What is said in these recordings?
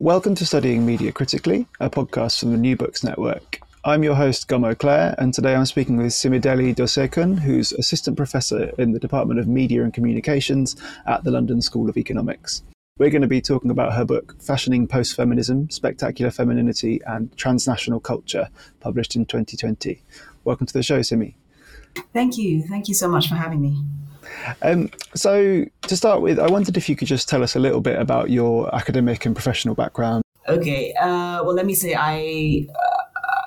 Welcome to Studying Media Critically, a podcast from the New Books Network. I'm your host, Gomo Clare, and today I'm speaking with Simidele Dosekun, who's Assistant Professor in the Department of Media and Communications at the London School of Economics. We're going to be talking about her book, Fashioning Post Feminism Spectacular Femininity and Transnational Culture, published in 2020. Welcome to the show, Simi. Thank you. Thank you so much for having me. Um, so, to start with, I wondered if you could just tell us a little bit about your academic and professional background. Okay. Uh, well, let me say I. Uh,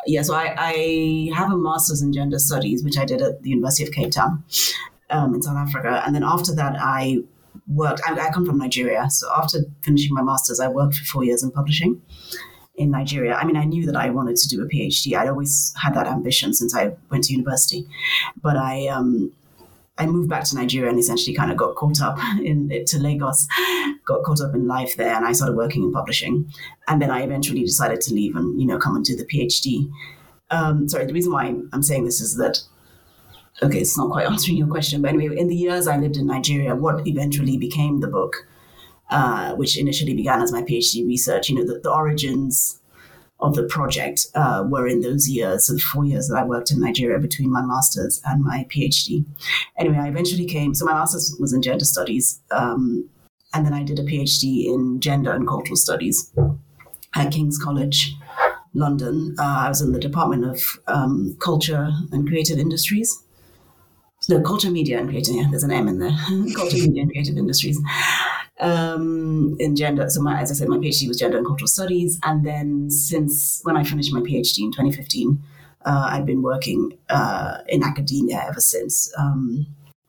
yeah, so I, I, have a master's in gender studies, which I did at the University of Cape Town um, in South Africa. And then after that, I worked, I, I come from Nigeria. So after finishing my master's, I worked for four years in publishing in Nigeria. I mean, I knew that I wanted to do a PhD. I'd always had that ambition since I went to university. But I, um, I moved back to Nigeria and essentially kind of got caught up in it to Lagos, got caught up in life there, and I started working in publishing. And then I eventually decided to leave and you know come and do the PhD. Um, sorry, the reason why I'm saying this is that okay, it's not quite answering your question, but anyway, in the years I lived in Nigeria, what eventually became the book, uh, which initially began as my PhD research, you know, the, the origins of the project uh, were in those years, so the four years that I worked in Nigeria between my master's and my PhD. Anyway, I eventually came, so my master's was in gender studies, um, and then I did a PhD in gender and cultural studies at King's College, London. Uh, I was in the Department of um, Culture and Creative Industries. No, culture, media, and creative. Yeah, there's an M in there. culture, media, and creative industries um, in gender. So, my, as I said, my PhD was gender and cultural studies. And then, since when I finished my PhD in 2015, uh, I've been working uh, in academia ever since. Um,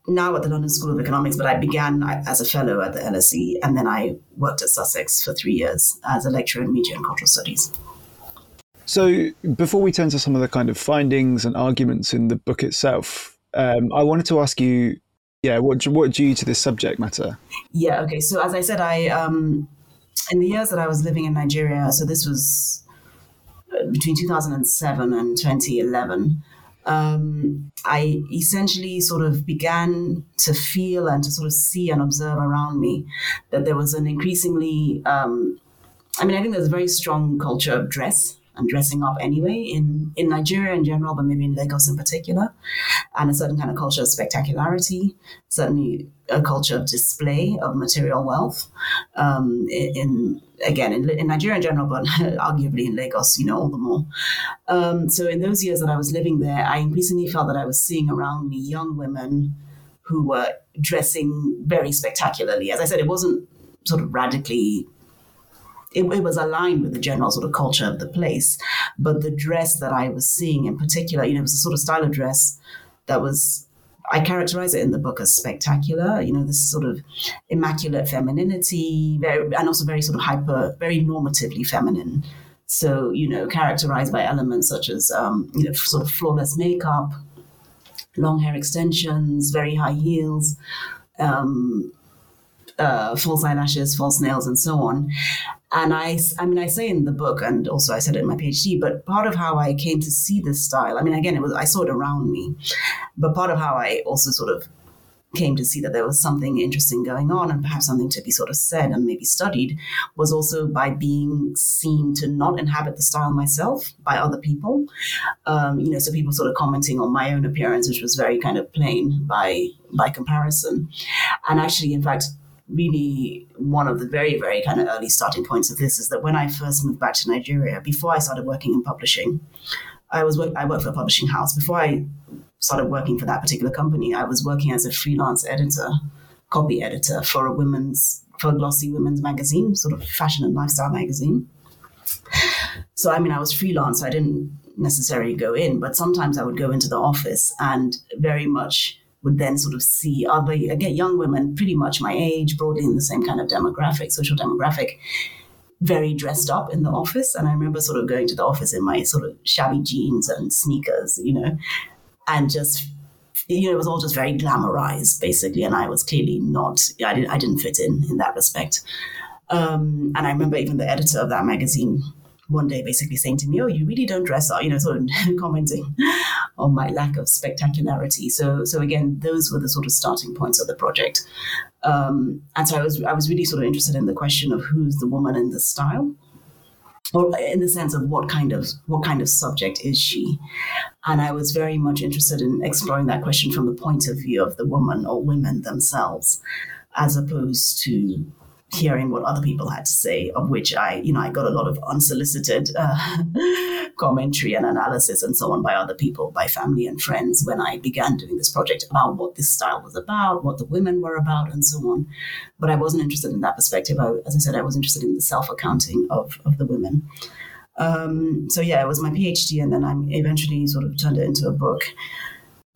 now at the London School of Economics, but I began as a fellow at the LSE, and then I worked at Sussex for three years as a lecturer in media and cultural studies. So, before we turn to some of the kind of findings and arguments in the book itself, um, I wanted to ask you yeah what what drew you to this subject matter? Yeah okay so as i said i um in the years that i was living in nigeria so this was uh, between 2007 and 2011 um, I essentially sort of began to feel and to sort of see and observe around me that there was an increasingly, um, I mean, I think there's a very strong culture of dress and dressing up anyway in, in Nigeria in general, but maybe in Lagos in particular, and a certain kind of culture of spectacularity, certainly a culture of display of material wealth. Um, in again in, in, Nigeria in general, but arguably in Lagos, you know, all the more. Um, so in those years that I was living there, I increasingly felt that I was seeing around me young women who were dressing very spectacularly. As I said, it wasn't sort of radically it, it, was aligned with the general sort of culture of the place. But the dress that I was seeing in particular, you know, it was a sort of style of dress that was I characterize it in the book as spectacular, you know, this sort of immaculate femininity, very, and also very sort of hyper, very normatively feminine. So, you know, characterized by elements such as, um, you know, sort of flawless makeup, long hair extensions, very high heels, um, uh, false eyelashes, false nails, and so on. And I, I mean, I say in the book, and also I said it in my PhD, but part of how I came to see this style, I mean, again, it was I saw it around me, but part of how I also sort of came to see that there was something interesting going on and perhaps something to be sort of said and maybe studied was also by being seen to not inhabit the style myself by other people. Um, you know, so people sort of commenting on my own appearance, which was very kind of plain by by comparison. And actually, in fact, really one of the very, very kind of early starting points of this is that when I first moved back to Nigeria, before I started working in publishing, I was I worked for a publishing house. Before I started working for that particular company, I was working as a freelance editor, copy editor for a women's for a glossy women's magazine, sort of fashion and lifestyle magazine. So I mean, I was freelance. I didn't necessarily go in, but sometimes I would go into the office and very much would then sort of see other again young women, pretty much my age, broadly in the same kind of demographic, social demographic, very dressed up in the office. And I remember sort of going to the office in my sort of shabby jeans and sneakers, you know, and just you know, it was all just very glamorized, basically, and I was clearly not. I didn't. I didn't fit in in that respect. Um, and I remember even the editor of that magazine one day basically saying to me, "Oh, you really don't dress up," you know, sort of commenting on my lack of spectacularity. So, so again, those were the sort of starting points of the project. Um, and so I was, I was really sort of interested in the question of who's the woman in the style, or in the sense of what kind of what kind of subject is she. And I was very much interested in exploring that question from the point of view of the woman or women themselves, as opposed to hearing what other people had to say, of which I, you know, I got a lot of unsolicited uh, commentary and analysis and so on by other people, by family and friends, when I began doing this project about what this style was about, what the women were about, and so on. But I wasn't interested in that perspective. I, as I said, I was interested in the self accounting of, of the women. Um, so yeah, it was my PhD, and then I eventually sort of turned it into a book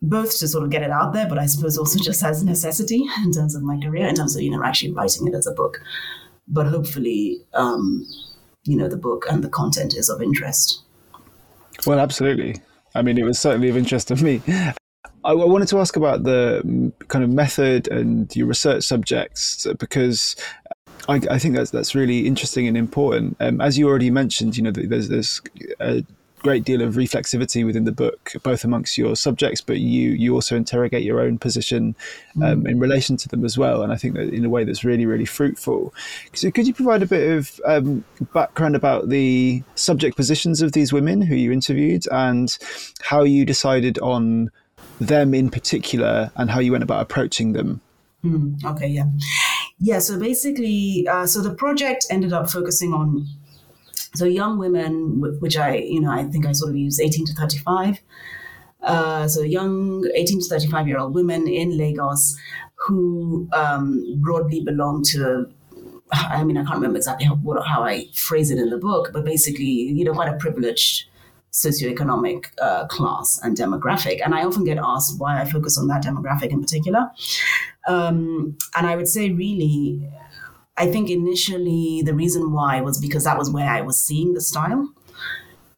both to sort of get it out there, but I suppose also just as necessity in terms of my career, in terms of, you know, actually writing it as a book. But hopefully, um, you know, the book and the content is of interest. Well, absolutely. I mean, it was certainly of interest to me. I wanted to ask about the mm, kind of method and your research subjects because I, I think that's that's really interesting and important. Um, as you already mentioned, you know, there's there's a great deal of reflexivity within the book, both amongst your subjects, but you you also interrogate your own position um, mm. in relation to them as well. And I think that in a way that's really really fruitful. So could you provide a bit of um, background about the subject positions of these women who you interviewed and how you decided on them in particular and how you went about approaching them? Mm, okay, yeah. Yeah, so basically, uh, so the project ended up focusing on so young women, which I, you know, I think I sort of use 18 to 35. Uh, so young 18 to 35 year old women in Lagos who um, broadly belong to I mean, I can't remember exactly how, what, how I phrase it in the book, but basically, you know, quite a privileged socioeconomic uh, class and demographic. And I often get asked why I focus on that demographic in particular. Um, and I would say, really, I think initially the reason why was because that was where I was seeing the style.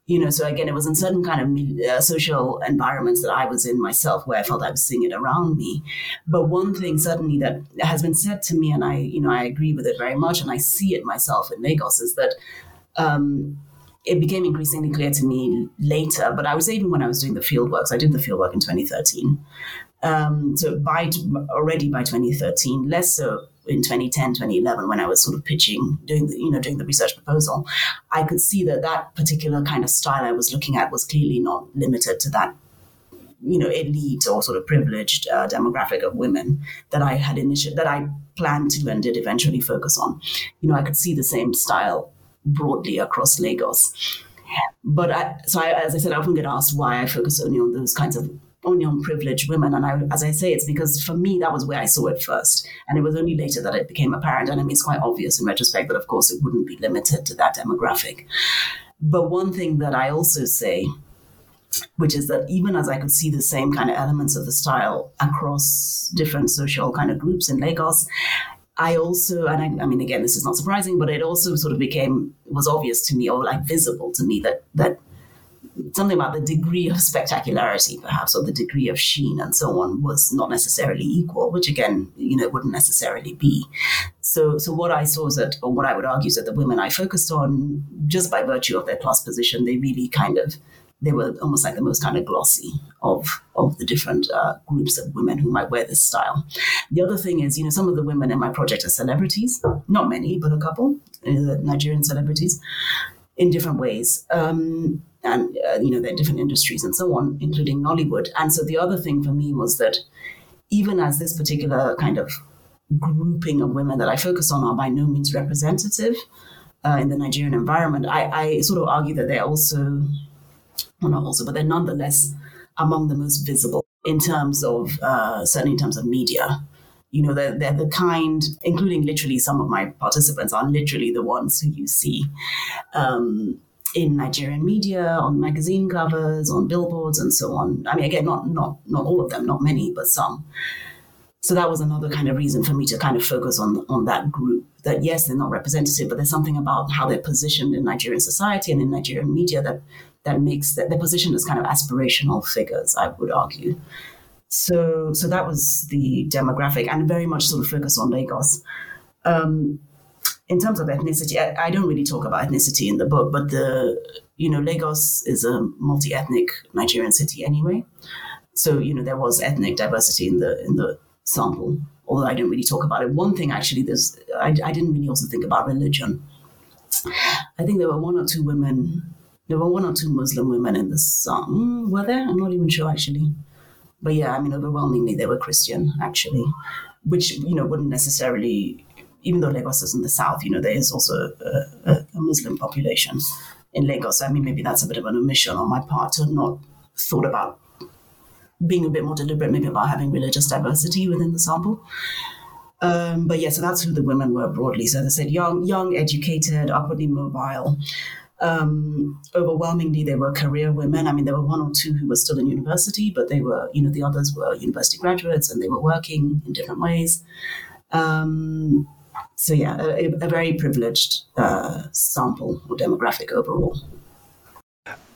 You know, so again, it was in certain kind of uh, social environments that I was in myself where I felt I was seeing it around me. But one thing certainly that has been said to me, and I, you know, I agree with it very much, and I see it myself in Lagos, is that um, it became increasingly clear to me later, but I was even when I was doing the field work. So I did the field work in 2013. Um, so by already by 2013, less so in 2010, 2011, when I was sort of pitching, doing the, you know, doing the research proposal, I could see that that particular kind of style I was looking at was clearly not limited to that, you know, elite or sort of privileged uh, demographic of women that I had initiated, that I planned to and did eventually focus on. You know, I could see the same style broadly across Lagos. But I, so I, as I said, I often get asked why I focus only on those kinds of only on privileged women. And I, as I say, it's because for me, that was where I saw it first. And it was only later that it became apparent. And I mean, it's quite obvious in retrospect that, of course, it wouldn't be limited to that demographic. But one thing that I also say, which is that even as I could see the same kind of elements of the style across different social kind of groups in Lagos, I also, and I, I, mean, again, this is not surprising, but it also sort of became was obvious to me or like visible to me that that something about the degree of spectacularity, perhaps, or the degree of sheen and so on was not necessarily equal, which again, you know, wouldn't necessarily be. So, so what I saw is that, or what I would argue is that the women I focused on, just by virtue of their class position, they really kind of they were almost like the most kind of glossy of of the different uh, groups of women who might wear this style. The other thing is, you know, some of the women in my project are celebrities, not many, but a couple, uh, Nigerian celebrities, in different ways. Um, and uh, you know, they're different industries and so on, including Nollywood. And so the other thing for me was that even as this particular kind of grouping of women that I focus on are by no means representative uh, in the Nigerian environment, I, I sort of argue that they're also well, not also, but they're nonetheless among the most visible in terms of, uh, certainly in terms of media. You know, they're, they're the kind, including literally some of my participants are literally the ones who you see um, in Nigerian media, on magazine covers, on billboards, and so on. I mean, again, not not not all of them, not many, but some. So that was another kind of reason for me to kind of focus on on that group. That yes, they're not representative, but there's something about how they're positioned in Nigerian society and in Nigerian media that that makes that their position as kind of aspirational figures, I would argue. So, so that was the demographic, and very much sort of focus on Lagos. Um, in terms of ethnicity, I, I, don't really talk about ethnicity in the book, but the you know Lagos is a multi-ethnic Nigerian city anyway. So you know there was ethnic diversity in the in the sample, although I didn't really talk about it. One thing actually, there's I, I didn't really also think about religion. I think there were one or two women there were one or two Muslim women in the song. Were there? I'm not even sure actually. But yeah, I mean, overwhelmingly they were Christian actually, which you know wouldn't necessarily, even though Lagos is in the south, you know, there is also a, a, Muslim population in Lagos. I mean, maybe that's a bit of an omission on my part to not thought about being a bit more deliberate, maybe about having religious diversity within the sample. Um, but yeah, so that's who the women were broadly. So as I said, young, young, educated, upwardly mobile um, overwhelmingly they were career women. I mean, there were one or two who were still in university, but they were, you know, the others were university graduates and they were working in different ways. Um, so yeah, a, a very privileged uh, sample or demographic overall.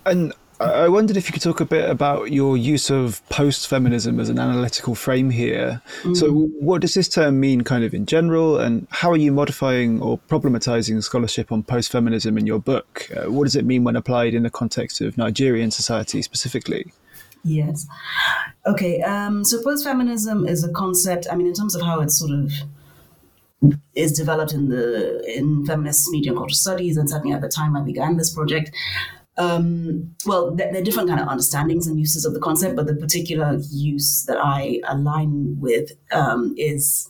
And I wondered if you could talk a bit about your use of post feminism as an analytical frame here. Mm. So, what does this term mean, kind of in general, and how are you modifying or problematizing scholarship on post feminism in your book? Uh, what does it mean when applied in the context of Nigerian society specifically? Yes. Okay. Um, so, post feminism is a concept, I mean, in terms of how it's sort of is developed in the in feminist media and cultural studies and certainly at the time I began this project. Um, well, there, are different kind of understandings and uses of the concept, but the particular use that I align with um, is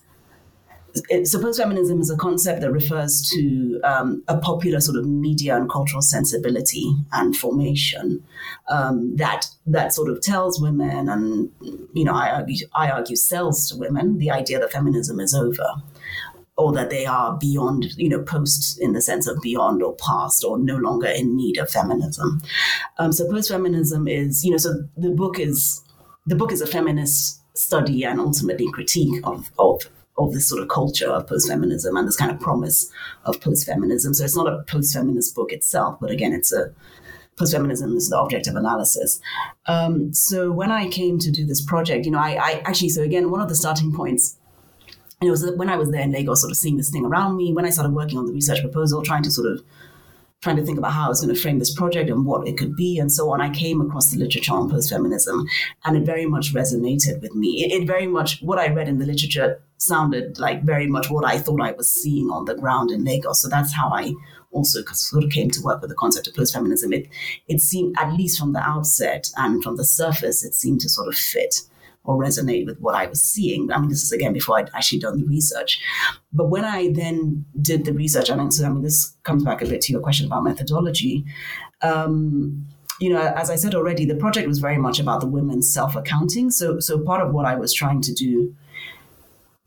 it, suppose feminism is a concept that refers to um, a popular sort of media and cultural sensibility and formation um, that that sort of tells women and you know I argue, I argue sells to women the idea that feminism is over or that they are beyond, you know, post in the sense of beyond or past or no longer in need of feminism. Um, so post feminism is, you know, so the book is the book is a feminist study and ultimately critique of of of this sort of culture of post feminism and this kind of promise of post feminism. So it's not a post feminist book itself, but again, it's a post feminism is the object of analysis. Um, so when I came to do this project, you know, I, I actually so again one of the starting points and it was when I was there in Lagos, sort of seeing this thing around me, when I started working on the research proposal, trying to sort of trying to think about how I was going to frame this project and what it could be and so on, I came across the literature on post-feminism and it very much resonated with me. It, it, very much, what I read in the literature sounded like very much what I thought I was seeing on the ground in Lagos. So that's how I also sort of came to work with the concept of post-feminism. It, it seemed, at least from the outset and from the surface, it seemed to sort of fit or resonate with what I was seeing. I mean, this is again before I'd actually done the research. But when I then did the research, I mean, so I mean, this comes back a bit to your question about methodology. Um, you know, as I said already, the project was very much about the women's self accounting. So, so part of what I was trying to do.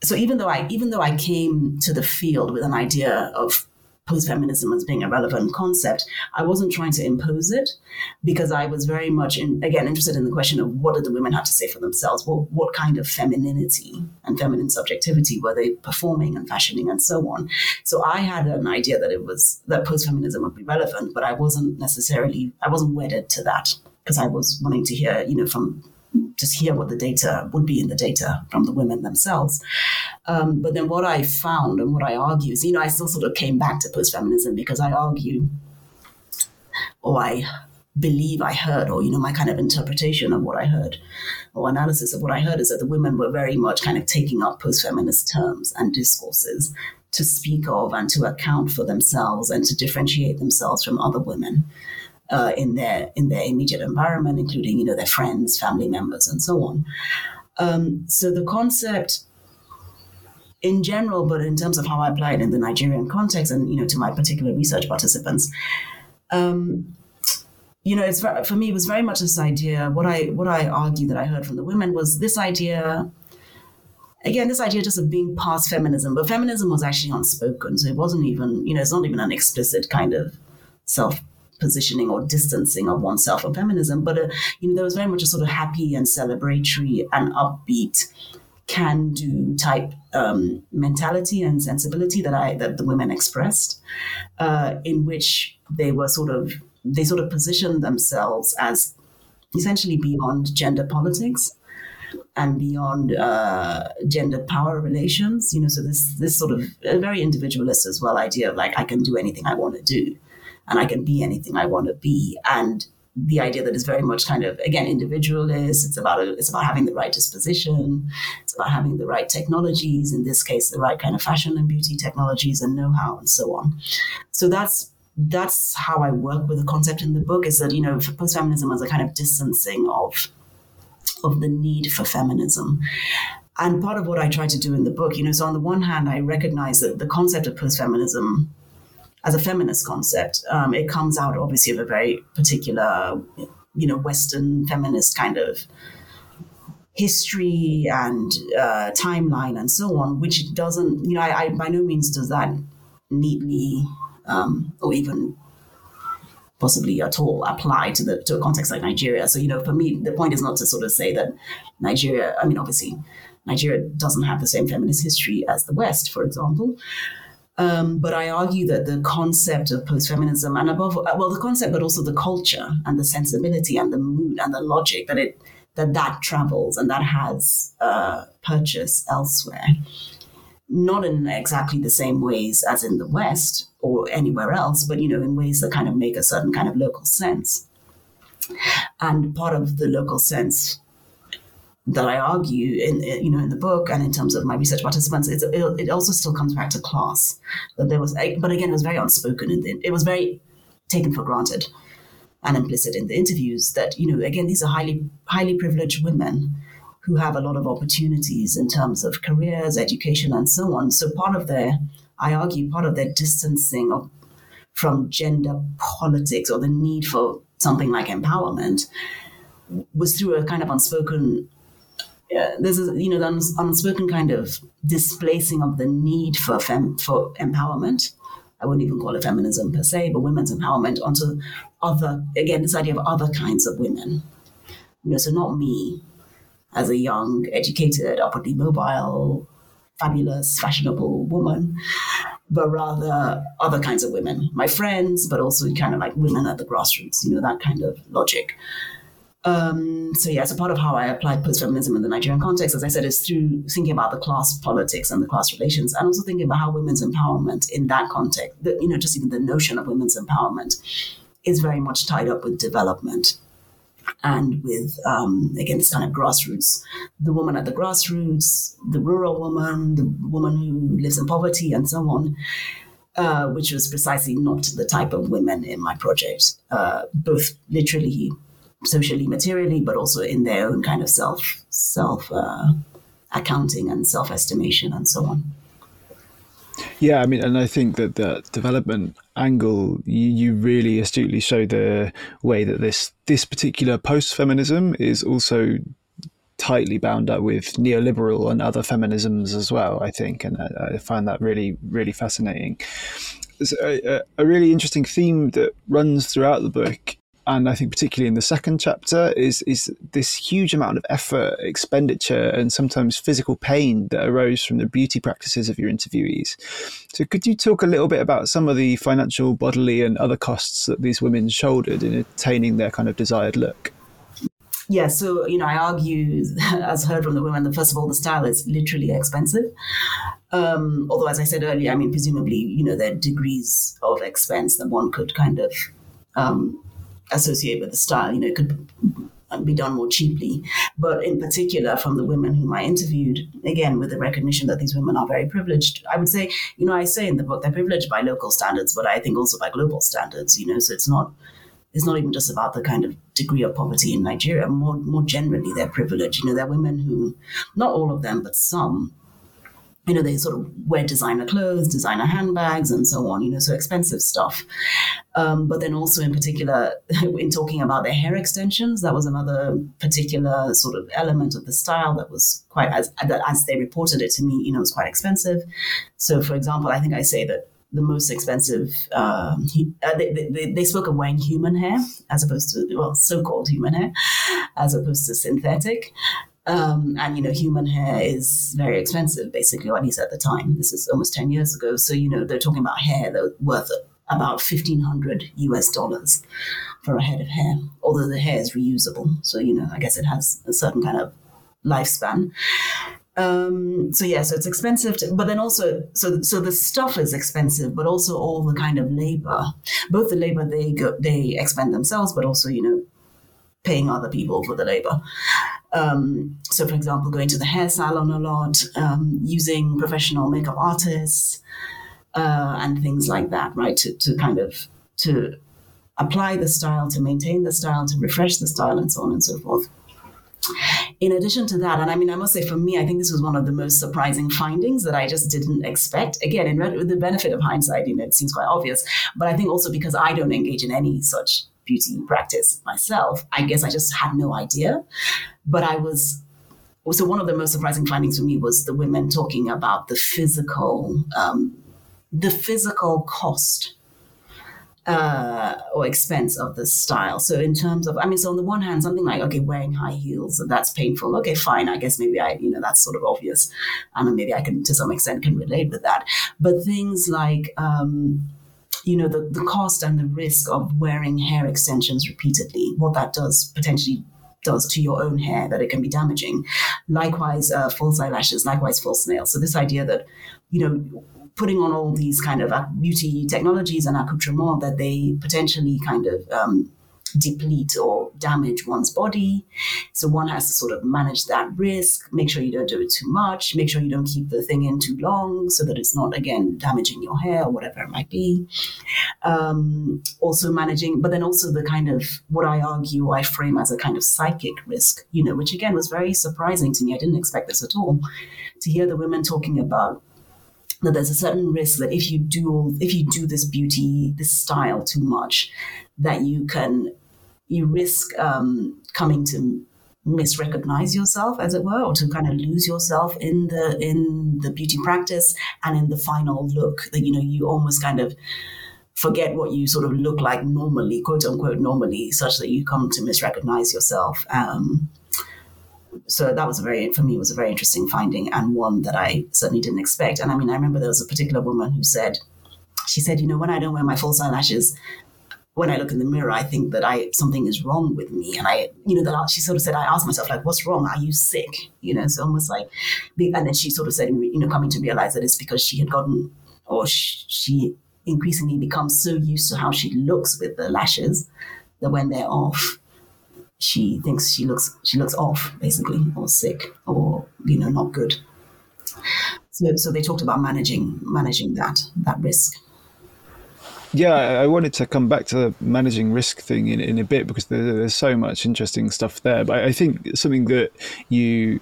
So even though I even though I came to the field with an idea of post feminism as being a relevant concept, I wasn't trying to impose it because I was very much, in, again, interested in the question of what did the women have to say for themselves? What, what kind of femininity and feminine subjectivity were they performing and fashioning and so on? So I had an idea that it was that post feminism would be relevant, but I wasn't necessarily, I wasn't wedded to that because I was wanting to hear, you know, from just hear what the data would be in the data from the women themselves. Um, but then what I found and what I argue is, you know, I still sort of came back to post feminism because I argue, or I believe I heard, or, you know, my kind of interpretation of what I heard or analysis of what I heard is that the women were very much kind of taking up post feminist terms and discourses to speak of and to account for themselves and to differentiate themselves from other women. Uh, in their in their immediate environment, including you know their friends, family members, and so on. Um, so the concept in general, but in terms of how I apply it in the Nigerian context, and you know to my particular research participants, um, you know, it's for me it was very much this idea. What I what I argue that I heard from the women was this idea. Again, this idea just of being past feminism, but feminism was actually unspoken, so it wasn't even you know it's not even an explicit kind of self positioning or distancing of oneself from feminism. But uh, you know, there was very much a sort of happy and celebratory and upbeat can do type um, mentality and sensibility that I that the women expressed, uh, in which they were sort of they sort of positioned themselves as essentially beyond gender politics and beyond uh, gender power relations. You know, so this this sort of very individualist as well idea of like I can do anything I want to do and I can be anything I want to be. And the idea that is very much kind of again individualist. It's about a, it's about having the right disposition. It's about having the right technologies. In this case, the right kind of fashion and beauty technologies and know-how and so on. So that's that's how I work with the concept in the book. Is that you know post feminism as a kind of distancing of of the need for feminism. And part of what I try to do in the book, you know, so on the one hand, I recognize that the concept of post feminism as a feminist concept. Um, it comes out obviously of a very particular, you know, Western feminist kind of history and uh, timeline and so on, which doesn't, you know, I, I by no means does that neatly um, or even possibly at all apply to the to a context like Nigeria. So you know, for me, the point is not to sort of say that Nigeria. I mean, obviously, Nigeria doesn't have the same feminist history as the West, for example. Um, but I argue that the concept of post feminism, and above, well, the concept, but also the culture and the sensibility and the mood and the logic that it that that travels and that has uh, purchase elsewhere, not in exactly the same ways as in the West or anywhere else, but you know, in ways that kind of make a certain kind of local sense. And part of the local sense that I argue in you know in the book and in terms of my research participants, it, it also still comes back to class. That there was, but again, it was very unspoken. and it was very taken for granted and implicit in the interviews that you know again these are highly highly privileged women who have a lot of opportunities in terms of careers, education, and so on. So part of their, I argue, part of their distancing of, from gender politics or the need for something like empowerment was through a kind of unspoken uh, there's a you know the unspoken kind of displacing of the need for fem, for empowerment. I wouldn't even call it feminism per se, but women's empowerment onto other again this idea of other kinds of women. You know, so not me as a young, educated, upwardly mobile, fabulous, fashionable woman, but rather other kinds of women, my friends, but also kind of like women at the grassroots. You know that kind of logic. Um, so yeah, so part of how I applied post-feminism in the Nigerian context, as I said, is through thinking about the class politics and the class relations, and also thinking about how women's empowerment in that context, the, you know, just even the notion of women's empowerment is very much tied up with development and with um, again this kind of grassroots, the woman at the grassroots, the rural woman, the woman who lives in poverty, and so on. Uh, which was precisely not the type of women in my project, uh, both literally socially, materially, but also in their own kind of self self uh, accounting and self estimation and so on. Yeah, I mean, and I think that the development angle you, you really astutely show the way that this this particular post feminism is also tightly bound up with neoliberal and other feminisms as well. I think, and I, I find that really really fascinating. A, a, really interesting theme that runs throughout the book and I think particularly in the second chapter is is this huge amount of effort, expenditure, and sometimes physical pain that arose from the beauty practices of your interviewees. So, could you talk a little bit about some of the financial, bodily, and other costs that these women shouldered in attaining their kind of desired look? Yeah, so you know, I argue, as heard from the women, that first of all, the style is literally expensive. Um, although, as I said earlier, I mean, presumably, you know, there are degrees of expense that one could kind of um, associate with the style. You know, it could be done more cheaply. But in particular, from the women whom I interviewed, again, with the recognition that these women are very privileged, I would say, you know, I say in the book, they're privileged by local standards, but I think also by global standards, you know, so it's not. It's not even just about the kind of degree of poverty in Nigeria. More, more generally, they're privileged. You know, there are women who, not all of them, but some, you know, they sort of wear designer clothes, designer handbags, and so on, you know, so expensive stuff. Um, but then also, in particular, in talking about their hair extensions, that was another particular sort of element of the style that was quite, as, as they reported it to me, you know, was quite expensive. So, for example, I think I say that the most expensive. Um, uh, they, they, they, spoke of wearing human hair as opposed to well, so-called human hair, as opposed to synthetic. Um, and you know, human hair is very expensive, basically, or at least at the time. This is almost ten years ago. So you know, they're talking about hair that's worth about fifteen hundred US dollars for a head of hair. Although the hair is reusable, so you know, I guess it has a certain kind of lifespan. Um, so yeah, so it's expensive, to, but then also, so so the stuff is expensive, but also all the kind of labor, both the labor they go, they expend themselves, but also you know, paying other people for the labor. Um, so, for example, going to the hair salon a lot, um, using professional makeup artists, uh, and things like that, right? To, to kind of to apply the style, to maintain the style, to refresh the style, and so on and so forth. In addition to that, and I mean, I must say for me, I think this was one of the most surprising findings that I just didn't expect. Again, in with the benefit of hindsight, you know, it seems quite obvious, but I think also because I don't engage in any such beauty practice myself, I guess I just had no idea. But I was so one of the most surprising findings for me was the women talking about the physical, um, the physical cost uh, or expense of the style. So in terms of, I mean, so on the one hand, something like okay, wearing high heels that's painful. Okay, fine. I guess maybe I, you know, that's sort of obvious, and maybe I can to some extent can relate with that. But things like um, you know, the, the cost and the risk of wearing hair extensions repeatedly, what that does potentially does to your own hair, that it can be damaging. Likewise, uh, false eyelashes, likewise, false nails. So this idea that, you know, putting on all these kind of beauty technologies and accoutrement that they potentially kind of um, deplete or damage one's body. So one has to sort of manage that risk, make sure you don't do it too much, make sure you don't keep the thing in too long so that it's not, again, damaging your hair or whatever it might be. Um, also managing, but then also the kind of what I argue I frame as a kind of psychic risk, you know, which again was very surprising to me. I didn't expect this at all. To hear the women talking about that there's a certain risk that if you do if you do this beauty this style too much that you can you risk um, coming to misrecognize yourself as it were or to kind of lose yourself in the in the beauty practice and in the final look that you know you almost kind of forget what you sort of look like normally quote unquote normally such that you come to misrecognize yourself. Um, so that was a very for me was a very interesting finding and one that i certainly didn't expect. And i mean i remember there was a particular woman who said she said you know when i don't wear my false eyelashes when I look in the mirror, I think that I something is wrong with me, and I, you know, that she sort of said, I asked myself like, what's wrong? Are you sick? You know, so almost like, and then she sort of said, you know, coming to realize that it's because she had gotten, or she increasingly becomes so used to how she looks with the lashes that when they're off, she thinks she looks she looks off basically, or sick, or you know, not good. So, so they talked about managing managing that that risk. Yeah, I wanted to come back to the managing risk thing in, in a bit because there, there's so much interesting stuff there. But I think something that you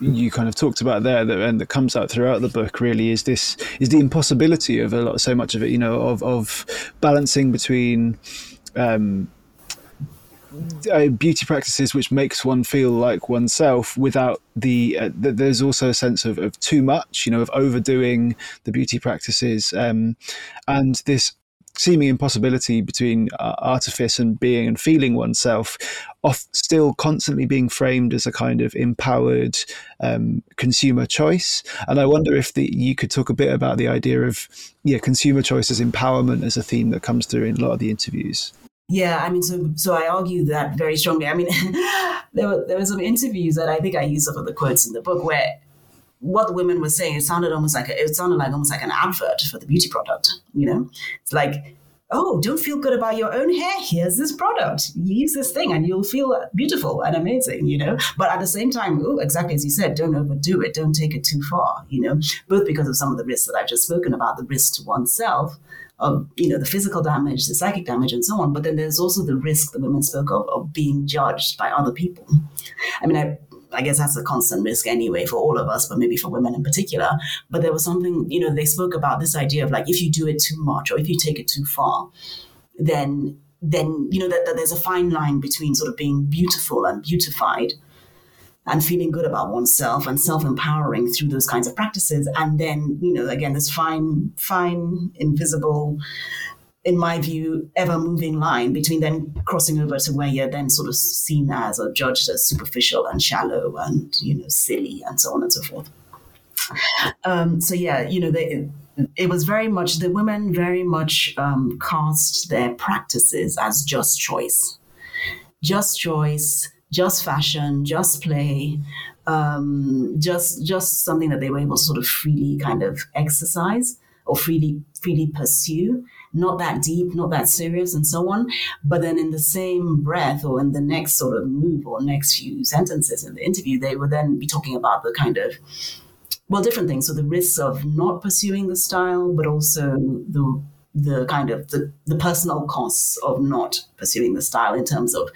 you kind of talked about there that and that comes out throughout the book really is this is the impossibility of a lot so much of it you know of of balancing between um, uh, beauty practices which makes one feel like oneself without the, uh, the, there's also a sense of, of too much you know of overdoing the beauty practices um, and this seeming impossibility between uh, artifice and being and feeling oneself, off still constantly being framed as a kind of empowered um, consumer choice. And I wonder if the, you could talk a bit about the idea of yeah, consumer choice as empowerment as a theme that comes through in a lot of the interviews. Yeah, I mean, so so I argue that very strongly. I mean, there were there were some interviews that I think I use some of the quotes in the book where what the women were saying it sounded almost like a, it sounded like almost like an advert for the beauty product. You know, it's like, oh, don't feel good about your own hair. Here's this product. Use this thing, and you'll feel beautiful and amazing. You know, but at the same time, oh, exactly as you said, don't overdo it. Don't take it too far. You know, both because of some of the risks that I've just spoken about, the risk to oneself of you know the physical damage, the psychic damage, and so on. But then there's also the risk the women spoke of of being judged by other people. I mean, I I guess that's a constant risk anyway for all of us, but maybe for women in particular. But there was something, you know, they spoke about this idea of like if you do it too much or if you take it too far, then then you know that, that there's a fine line between sort of being beautiful and beautified and feeling good about oneself and self-empowering through those kinds of practices and then you know again this fine fine invisible in my view ever moving line between then crossing over to where you're then sort of seen as or judged as superficial and shallow and you know silly and so on and so forth um, so yeah you know they it was very much the women very much um, cast their practices as just choice just choice just fashion, just play, um, just just something that they were able to sort of freely kind of exercise or freely freely pursue. Not that deep, not that serious, and so on. But then in the same breath or in the next sort of move or next few sentences in the interview, they would then be talking about the kind of well, different things. So the risks of not pursuing the style, but also the the kind of the, the personal costs of not pursuing the style in terms of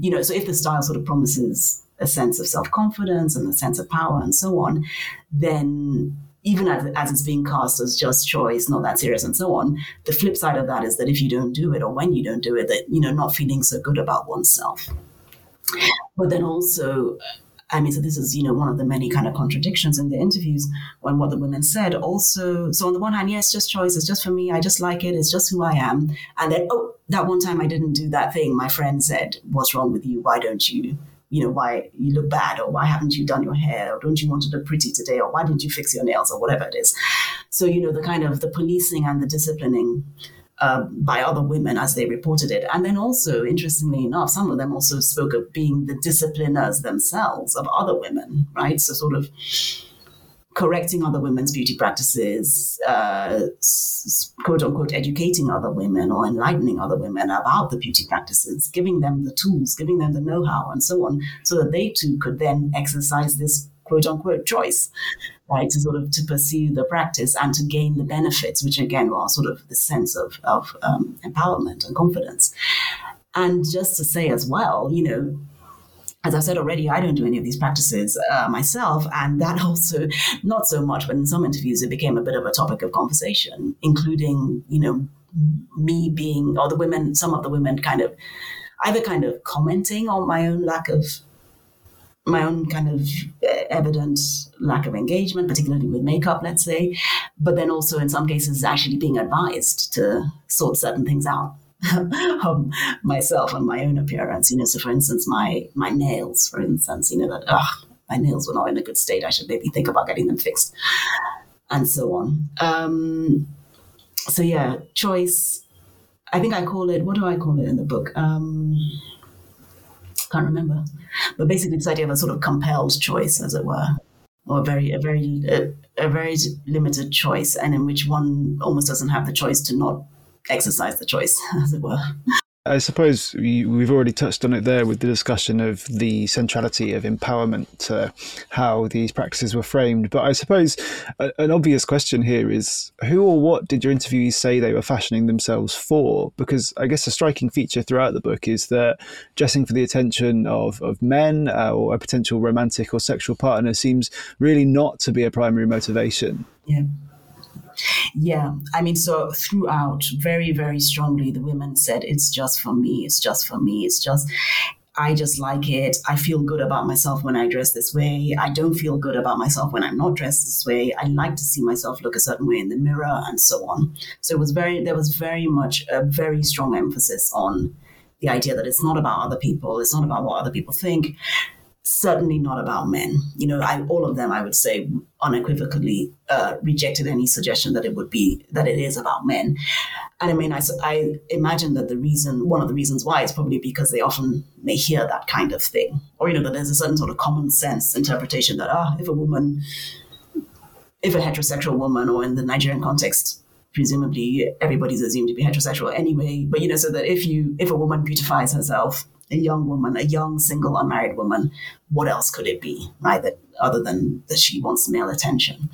you know, so if the style sort of promises a sense of self confidence and a sense of power and so on, then even as, as it's being cast as just choice, not that serious and so on, the flip side of that is that if you don't do it or when you don't do it, that, you know, not feeling so good about oneself. But then also, I mean, so this is, you know, one of the many kind of contradictions in the interviews when what the women said. Also, so on the one hand, yes, just choice, it's just for me, I just like it, it's just who I am. And then, oh, that one time I didn't do that thing, my friend said, What's wrong with you? Why don't you? You know, why you look bad, or why haven't you done your hair, or don't you want to look pretty today, or why didn't you fix your nails, or whatever it is. So, you know, the kind of the policing and the disciplining uh, by other women as they reported it. And then also, interestingly enough, some of them also spoke of being the discipliners themselves of other women, right? So, sort of correcting other women's beauty practices, uh, quote unquote, educating other women or enlightening other women about the beauty practices, giving them the tools, giving them the know how, and so on, so that they too could then exercise this quote unquote choice, right, to sort of to pursue the practice and to gain the benefits, which again are sort of the sense of, of um, empowerment and confidence. And just to say as well, you know, as I said already, I don't do any of these practices uh, myself. And that also, not so much, but in some interviews, it became a bit of a topic of conversation, including, you know, me being, or the women, some of the women kind of either kind of commenting on my own lack of, my own kind of uh, evident lack of engagement, particularly with makeup, let's say, but then also in some cases actually being advised to sort certain things out myself and my own appearance. You know, so for instance, my my nails, for instance, you know that ugh, my nails were not in a good state. I should maybe think about getting them fixed, and so on. Um, so yeah, choice. I think I call it. What do I call it in the book? Um, can't remember, but basically this idea of a sort of compelled choice, as it were, or a very a very a, a very limited choice, and in which one almost doesn't have the choice to not exercise the choice, as it were. I suppose we've already touched on it there with the discussion of the centrality of empowerment to how these practices were framed. But I suppose an obvious question here is who or what did your interviewees say they were fashioning themselves for? Because I guess a striking feature throughout the book is that dressing for the attention of, of men uh, or a potential romantic or sexual partner seems really not to be a primary motivation. Yeah. Yeah, I mean, so throughout, very, very strongly, the women said, it's just for me, it's just for me, it's just. I just like it. I feel good about myself when I dress this way. I don't feel good about myself when I'm not dressed this way. I like to see myself look a certain way in the mirror and so on. So it was very, there was very much a very strong emphasis on the idea that it's not about other people. It's not about what other people think certainly not about men. You know, I, all of them, I would say, unequivocally uh, rejected any suggestion that it would be that it is about men. And I mean, I, I imagine that the reason, one of the reasons why, is probably because they often may hear that kind of thing, or you know, that there's a certain sort of common sense interpretation that ah, if a woman, if a heterosexual woman, or in the Nigerian context, presumably everybody's assumed to be heterosexual anyway. But you know, so that if you if a woman beautifies herself a young woman, a young single unmarried woman, what else could it be, right? That other than that she wants male attention.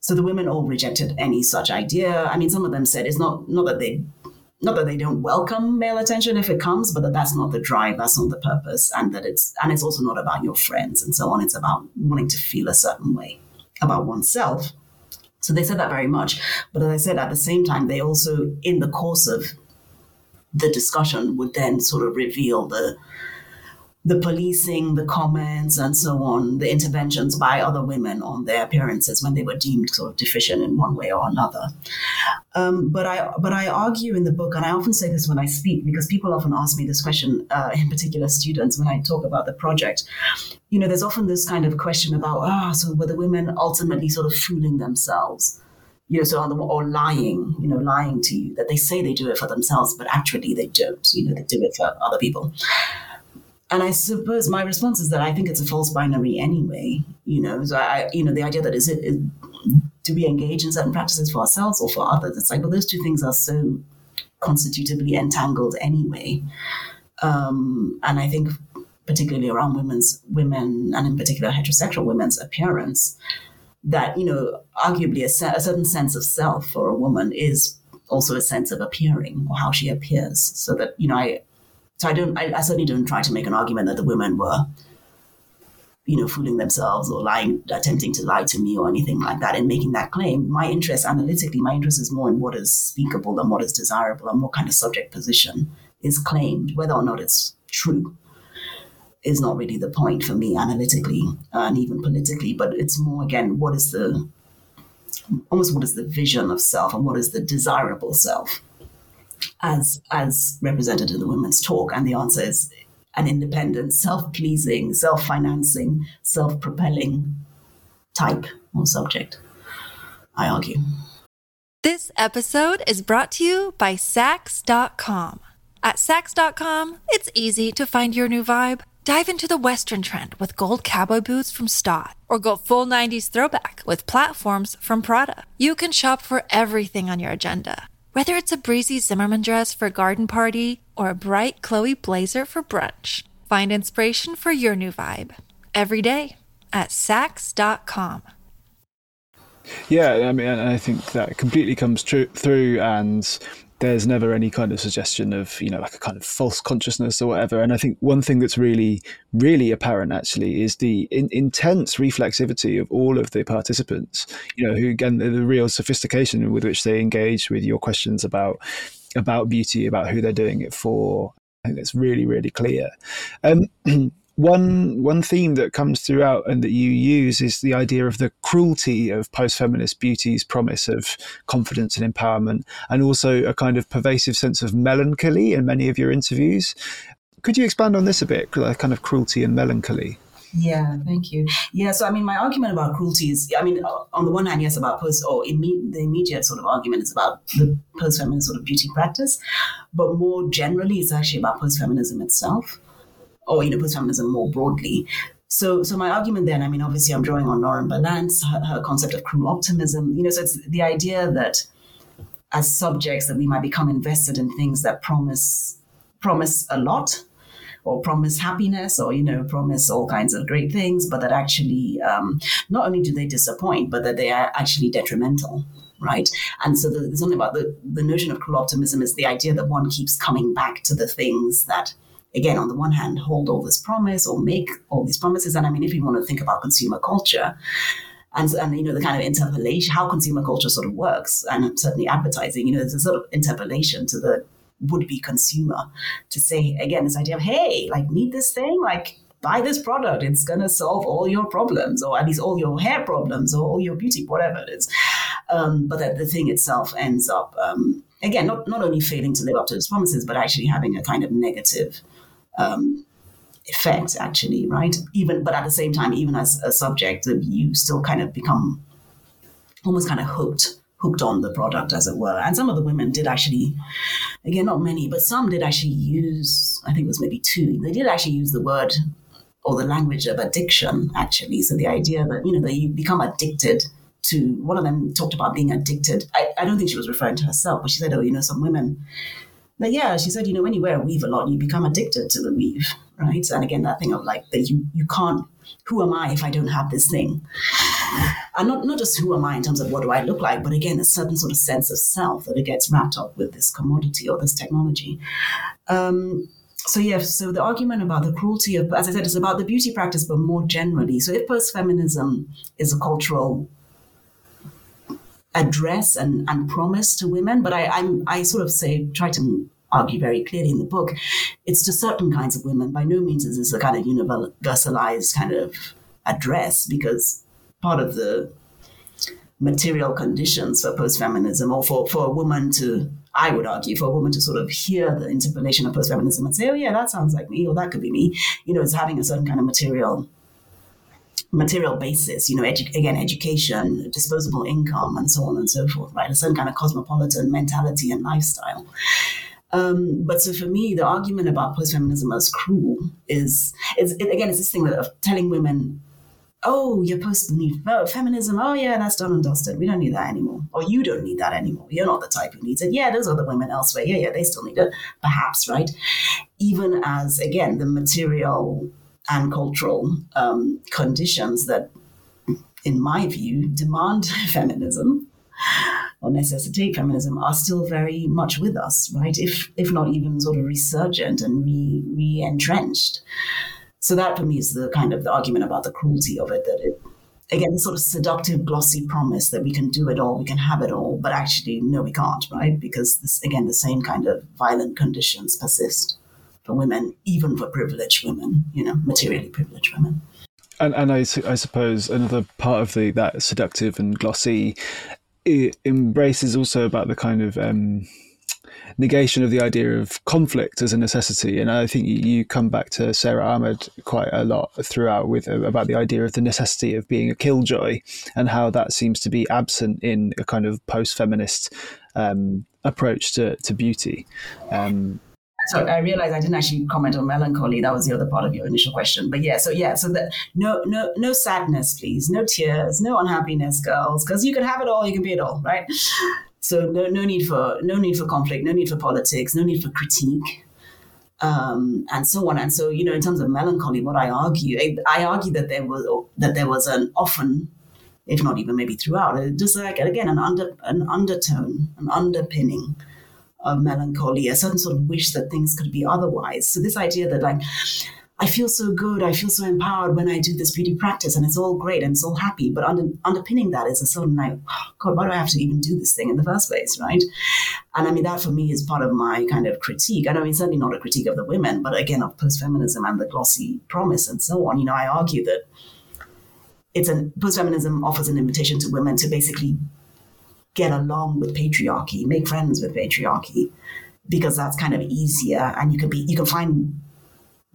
So the women all rejected any such idea. I mean, some of them said it's not not that they not that they don't welcome male attention if it comes, but that that's not the drive, that's not the purpose, and that it's and it's also not about your friends and so on. It's about wanting to feel a certain way about oneself. So they said that very much. But as I said, at the same time, they also, in the course of the discussion would then sort of reveal the the policing, the comments, and so on, the interventions by other women on their appearances when they were deemed sort of deficient in one way or another. Um, but I but I argue in the book, and I often say this when I speak because people often ask me this question, uh, in particular students, when I talk about the project. You know, there's often this kind of question about ah, oh, so were the women ultimately sort of fooling themselves? You know, so on the, or lying, you know, lying to you that they say they do it for themselves, but actually they don't, you know, they do it for other people. And I suppose my response is that I think it's a false binary anyway, you know, so I, you know, the idea that is it, is, do we engage in certain practices for ourselves or for others? It's like, well, those two things are so constitutively entangled anyway. Um, and I think particularly around women's women and in particular heterosexual women's appearance, that, you know, arguably a, a certain sense of self for a woman is also a sense of appearing or how she appears. So that, you know, I, so I don't, I, I certainly don't try to make an argument that the women were, you know, fooling themselves or lying, attempting to lie to me or anything like that in making that claim. My interest analytically, my interest is more in what is speakable and what is desirable and what kind of subject position is claimed, whether or not it's true is not really the point for me analytically and even politically, but it's more again, what is the almost what is the vision of self and what is the desirable self as as represented in the women's talk? And the answer is an independent, self-pleasing, self-financing, self-propelling type or subject, I argue. This episode is brought to you by Saks.com. At Saks.com, it's easy to find your new vibe. Dive into the Western trend with gold cowboy boots from Staud, or go full 90s throwback with platforms from Prada. You can shop for everything on your agenda, whether it's a breezy Zimmermann dress for a garden party or a bright Chloe blazer for brunch. Find inspiration for your new vibe every day at Saks.com. Yeah, I mean, I think that completely comes true through, and there's never any kind of suggestion of you know like a kind of false consciousness or whatever. And i think one thing that's really really apparent actually is the in, intense reflexivity of all of the participants you know who again the, the real sophistication with which they engage with your questions about about beauty about who they're doing it for. I think it's really really clear. Um, one one theme that comes throughout and that you use is the idea of the cruelty of post-feminist beauty's promise of confidence and empowerment and also a kind of pervasive sense of melancholy in many of your interviews. Could you expand on this a bit like kind of cruelty and melancholy? Yeah, thank you. Yeah, so I mean, my argument about cruelty is, I mean, on the one hand, yes, about post, or imme- the immediate sort of argument is about the post feminist sort of beauty practice, but more generally, it's actually about post feminism itself or you know postfeminism more broadly. So, so my argument then, I mean, obviously, I'm drawing on Lauren Berlant's her, her concept of cruel optimism. You know, so it's the idea that as subjects that we might become invested in things that promise promise a lot or promise happiness or you know promise all kinds of great things but that actually um, not only do they disappoint but that they are actually detrimental right and so the, something about the, the notion of cruel optimism is the idea that one keeps coming back to the things that again, on the one hand, hold all this promise or make all these promises. And I mean, if you want to think about consumer culture, and, and you know the kind of interpellation, how consumer culture sort of works, and certainly advertising, you know, there's a sort of interpellation to the would be consumer to say again this idea of hey like need this thing? Like buy this product. It's going to solve all your problems or at least all your hair problems or all your beauty whatever it is. Um, but that the thing itself ends up um, again not, not only failing to live up to its promises but actually having a kind of negative um, effect actually right even but at the same time even as a subject you still kind of become almost kind of hooked hooked on the product, as it were. And some of the women did actually, again, not many, but some did actually use, I think it was maybe two, they did actually use the word or the language of addiction, actually. So the idea that, you know, that you become addicted to, one of them talked about being addicted. I, I don't think she was referring to herself, but she said, oh, you know, some women, but yeah, she said, you know, when you wear a weave a lot, you become addicted to the weave, right? And again, that thing of like that you you can't. Who am I if I don't have this thing? and not, not just who am I in terms of what do I look like, but again, a certain sort of sense of self that it gets wrapped up with this commodity or this technology. Um, so yeah, so the argument about the cruelty of, as I said, is about the beauty practice, but more generally. So if post-feminism is a cultural address and, and promise to women, but I, I'm, I sort of say, try to argue very clearly in the book, it's to certain kinds of women. By no means is this a kind of universalized kind of address because part of the material conditions for post-feminism or for, for a woman to I would argue for a woman to sort of hear the interpellation of post-feminism and say, oh yeah, that sounds like me, or that could be me, you know, is having a certain kind of material material basis, you know, edu- again, education, disposable income, and so on and so forth, right? A certain kind of cosmopolitan mentality and lifestyle. Um, but so for me, the argument about post-feminism as cruel is, is it, again, it's this thing of telling women oh, you're need feminism. Oh, yeah, that's done and dusted. We don't need that anymore. Or you don't need that anymore. You're not the type who needs it. Yeah, those other women elsewhere. Yeah, yeah, they still need it. Perhaps, right? Even as, again, the material and cultural um, conditions that, in my view, demand feminism or necessitate feminism are still very much with us, right? If if not even sort of resurgent and re re entrenched. So that for me is the kind of the argument about the cruelty of it that it again the sort of seductive glossy promise that we can do it all we can have it all but actually no we can't right because this again the same kind of violent conditions persist for women even for privileged women you know materially privileged women and and I, I suppose another part of the that seductive and glossy it embraces also about the kind of um, negation of the idea of conflict as a necessity. And I think you come back to Sara Ahmed quite a lot throughout with uh, about the idea of the necessity of being a killjoy and how that seems to be absent in a kind of post-feminist um, approach to, to beauty. Um, so I realized I didn't actually comment on melancholy. That was the other part of your initial question. But yeah, so yeah, so that no, no, no sadness, please, no tears, no unhappiness, girls, because you can have it all, you can be it all, right? So no, no need for no need for conflict, no need for politics, no need for critique, um, and so on. And so you know, in terms of melancholy, what I argue, I, I argue that there was that there was an often, if not even maybe throughout, just like again an under an undertone, an underpinning of melancholy, a certain sort of wish that things could be otherwise. So this idea that like I feel so good, I feel so empowered when I do this beauty practice, and it's all great and it's all happy. But under, underpinning that is a certain like, oh, God, why do I have to even do this thing in the first place, right? And I mean, that for me is part of my kind of critique. And I mean, certainly not a critique of the women, but again, of post feminism and the glossy promise and so on. You know, I argue that it's an post feminism offers an invitation to women to basically get along with patriarchy, make friends with patriarchy, because that's kind of easier, and you can be you can find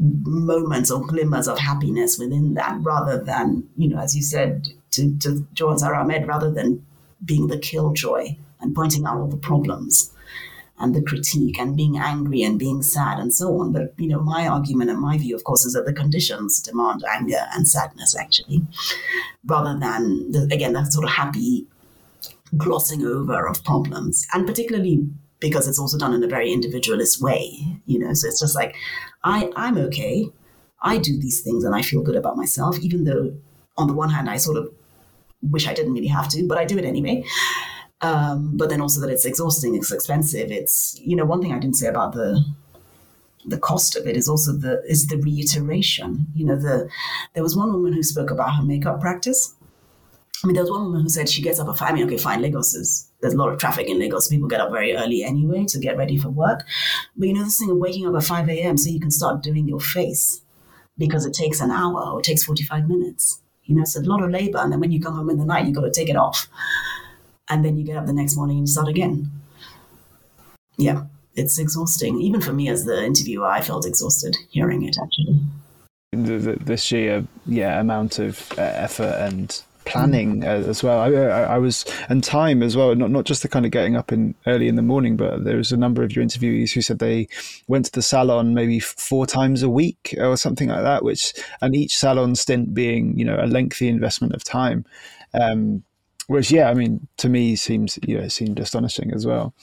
moments or glimmers of happiness within that rather than, you know, as you said to, to Joan Sara Ahmed, rather than being the killjoy and pointing out all the problems and the critique and being angry and being sad and so on. But, you know, my argument and my view, of course, is that the conditions demand anger and sadness, actually, rather than, the, again, that sort of happy glossing over of problems. And particularly because it's also done in a very individualist way, you know, so it's just like, I, I'm okay. I do these things and I feel good about myself, even though on the one hand, I sort of wish I didn't really have to, but I do it anyway. Um, but then also that it's exhausting, it's expensive. It's, you know, one thing I didn't say about the the cost of it is also the is the reiteration. You know, the there was one woman who spoke about her makeup practice I mean, there was one woman who said she gets up at five. I mean, okay, fine. Lagos is there's a lot of traffic in Lagos. People get up very early anyway to get ready for work. But you know, this thing of waking up at 5 a.m. so you can start doing your face because it takes an hour or it takes 45 minutes. You know, it's a lot of labor. And then when you come home in the night, you've got to take it off. And then you get up the next morning and you start again. Yeah, it's exhausting. Even for me as the interviewer, I felt exhausted hearing it actually. The, the, the sheer yeah amount of uh, effort and planning uh, as well. I, I, I, was and time as well. Not not just the kind of getting up in early in the morning, but there was a number of your interviewees who said they went to the salon maybe four times a week or something like that. Which and each salon stint being you know a lengthy investment of time. Um, which yeah, I mean to me seems you know seemed astonishing as well.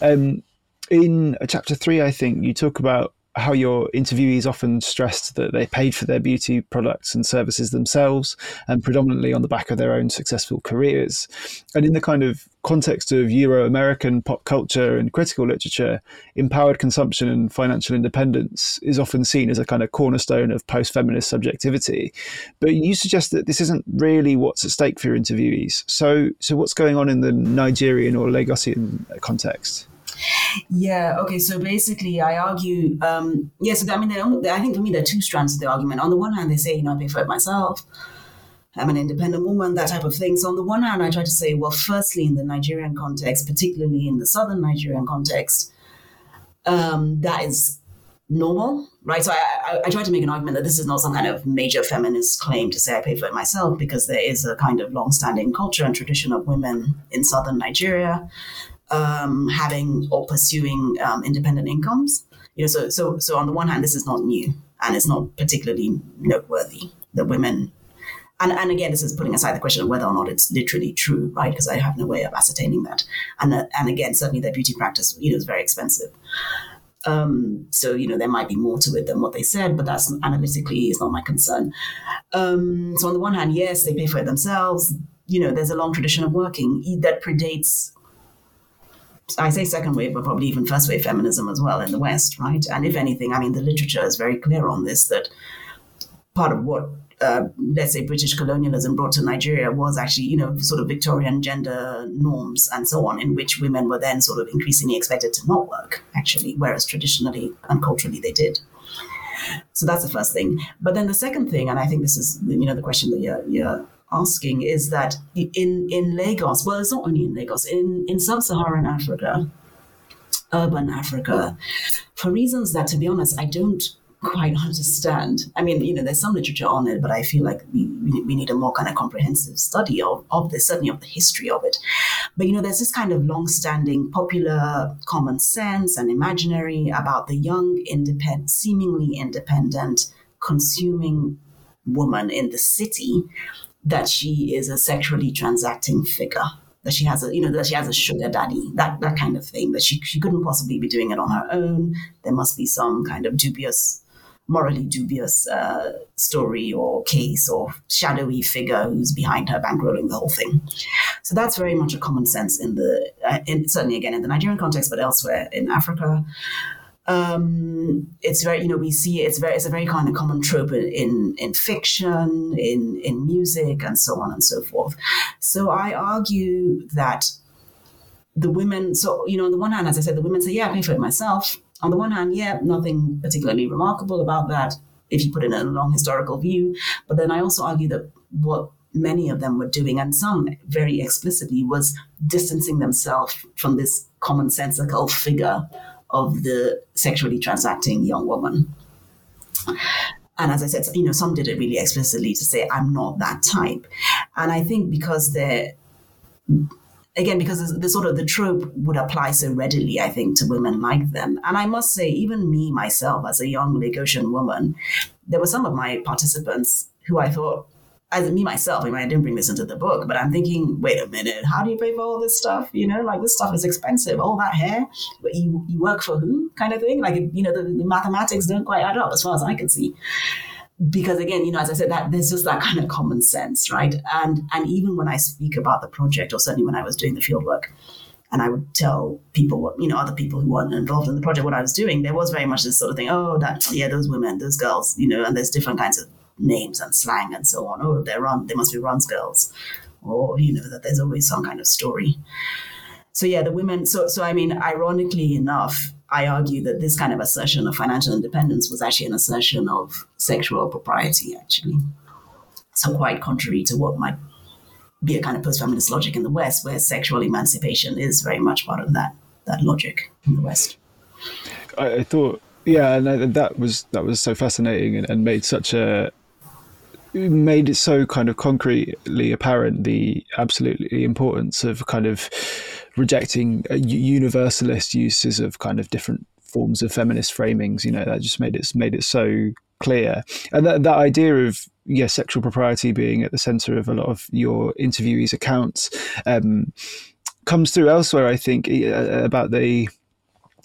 Um, in chapter three, I think you talk about how your interviewees often stressed that they paid for their beauty products and services themselves and predominantly on the back of their own successful careers. And in the kind of context of Euro American pop culture and critical literature, empowered consumption and financial independence is often seen as a kind of cornerstone of post feminist subjectivity. But you suggest that this isn't really what's at stake for your interviewees. So, so what's going on in the Nigerian or Lagosian context? Yeah. Okay. So basically, I argue. Um, yeah. So I mean, I think for me, there are two strands of the argument. On the one hand, they say, you know, I pay for it myself. I'm an independent woman, that type of thing. So on the one hand, I try to say, well, firstly, in the Nigerian context, particularly in the southern Nigerian context, um, that is normal, right? So I, I, I, try to make an argument that this is not some kind of major feminist claim to say I pay for it myself, because there is a kind of long-standing culture and tradition of women in southern Nigeria um, having or pursuing um, independent incomes. You know, so so so on the one hand, this is not new and it's not particularly noteworthy that women. And, and again, this is putting aside the question of whether or not it's literally true, right? Because I have no way of ascertaining that. And uh, and again, certainly their beauty practice, you know, is very expensive. Um, so you know there might be more to it than what they said, but that's analytically is not my concern. Um, so on the one hand, yes, they pay for it themselves. You know, there's a long tradition of working that predates I say second wave, but probably even first wave feminism as well in the West, right? And if anything, I mean, the literature is very clear on this that part of what, uh, let's say, British colonialism brought to Nigeria was actually, you know, sort of Victorian gender norms and so on, in which women were then sort of increasingly expected to not work, actually, whereas traditionally and culturally they did. So that's the first thing. But then the second thing, and I think this is, you know, the question that you're, you're asking is that in, in Lagos, well, it's not only in Lagos, in, in sub Saharan Africa, urban Africa, for reasons that, to be honest, I don't quite understand. I mean, you know, there's some literature on it, but I feel like we, we need a more kind of comprehensive study of, of this, certainly of the history of it. But, you know, there's this kind of long-standing popular common sense and imaginary about the young, independent, seemingly independent, consuming woman in the city that she is a sexually transacting figure that she has a you know that she has a sugar daddy that that kind of thing that she she couldn't possibly be doing it on her own. There must be some kind of dubious morally dubious uh, story or case or shadowy figure who's behind her bankrolling the whole thing. So that's very much a common sense in the uh, in, certainly again in the nigerian context but elsewhere in africa um, it's very you know we see it's very it's a very kind of common trope in in fiction in in music and so on and so forth. So i argue that the women so you know on the one hand as i said the women say yeah i pay for it myself. On the one hand yeah nothing particularly remarkable about that if you put it in a long historical view. But then i also argue that what many of them were doing and some very explicitly was distancing themselves from this commonsensical figure of the sexually transacting young woman. And as I said, you know, some did it really explicitly to say, I'm not that type. And I think because they're, again, because the sort of the trope would apply so readily, I think, to women like them. And I must say, even me, myself, as a young Lagosian woman, there were some of my participants who I thought, as me myself, I mean, I didn't bring this into the book, but I'm thinking, wait a minute, how do you pay for all this stuff? You know, like this stuff is expensive, all that hair, but you, you work for who kind of thing? Like, you know, the, the mathematics don't quite add up as far as I can see. Because again, you know, as I said, that there's just that kind of common sense, right? And and even when I speak about the project, or certainly when I was doing the field work, and I would tell people what, you know, other people who weren't involved in the project what I was doing, there was very much this sort of thing, oh, that, yeah, those women, those girls, you know, and there's different kinds of names and slang and so on. Oh, they're run, they must be runs girls. or you know that there's always some kind of story. So yeah, the women. So so I mean, ironically enough, I argue that this kind of assertion of financial independence was actually an assertion of sexual propriety, actually. So quite contrary to what might be a kind of post-feminist logic in the West, where sexual emancipation is very much part of that that logic in the West. I, I thought, yeah, and that was that was so fascinating and, and made such a made it so kind of concretely apparent the absolutely importance of kind of rejecting universalist uses of kind of different forms of feminist framings. You know, that just made it made it so clear, and that that idea of yeah, sexual propriety being at the center of a lot of your interviewees' accounts um, comes through elsewhere. I think about the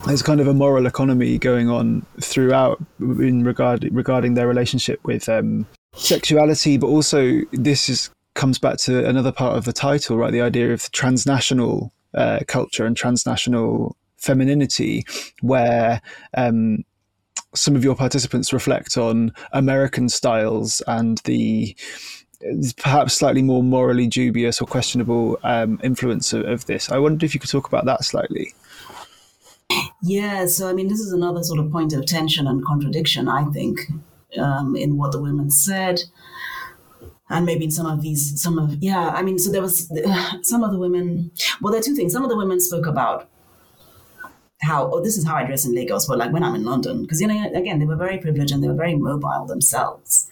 there's kind of a moral economy going on throughout in regard regarding their relationship with um, sexuality, but also this is comes back to another part of the title, right? The idea of transnational uh, culture and transnational femininity, where um, some of your participants reflect on American styles and the perhaps slightly more morally dubious or questionable um, influence of, of, this. I wondered if you could talk about that slightly. Yeah, so I mean, this is another sort of point of tension and contradiction, I think, um, in what the women said. And maybe in some of these, some of, yeah, I mean, so there was some of the women, well, there are two things. Some of the women spoke about how oh this is how I dress in Lagos, but like when I'm in London, because you know again they were very privileged and they were very mobile themselves.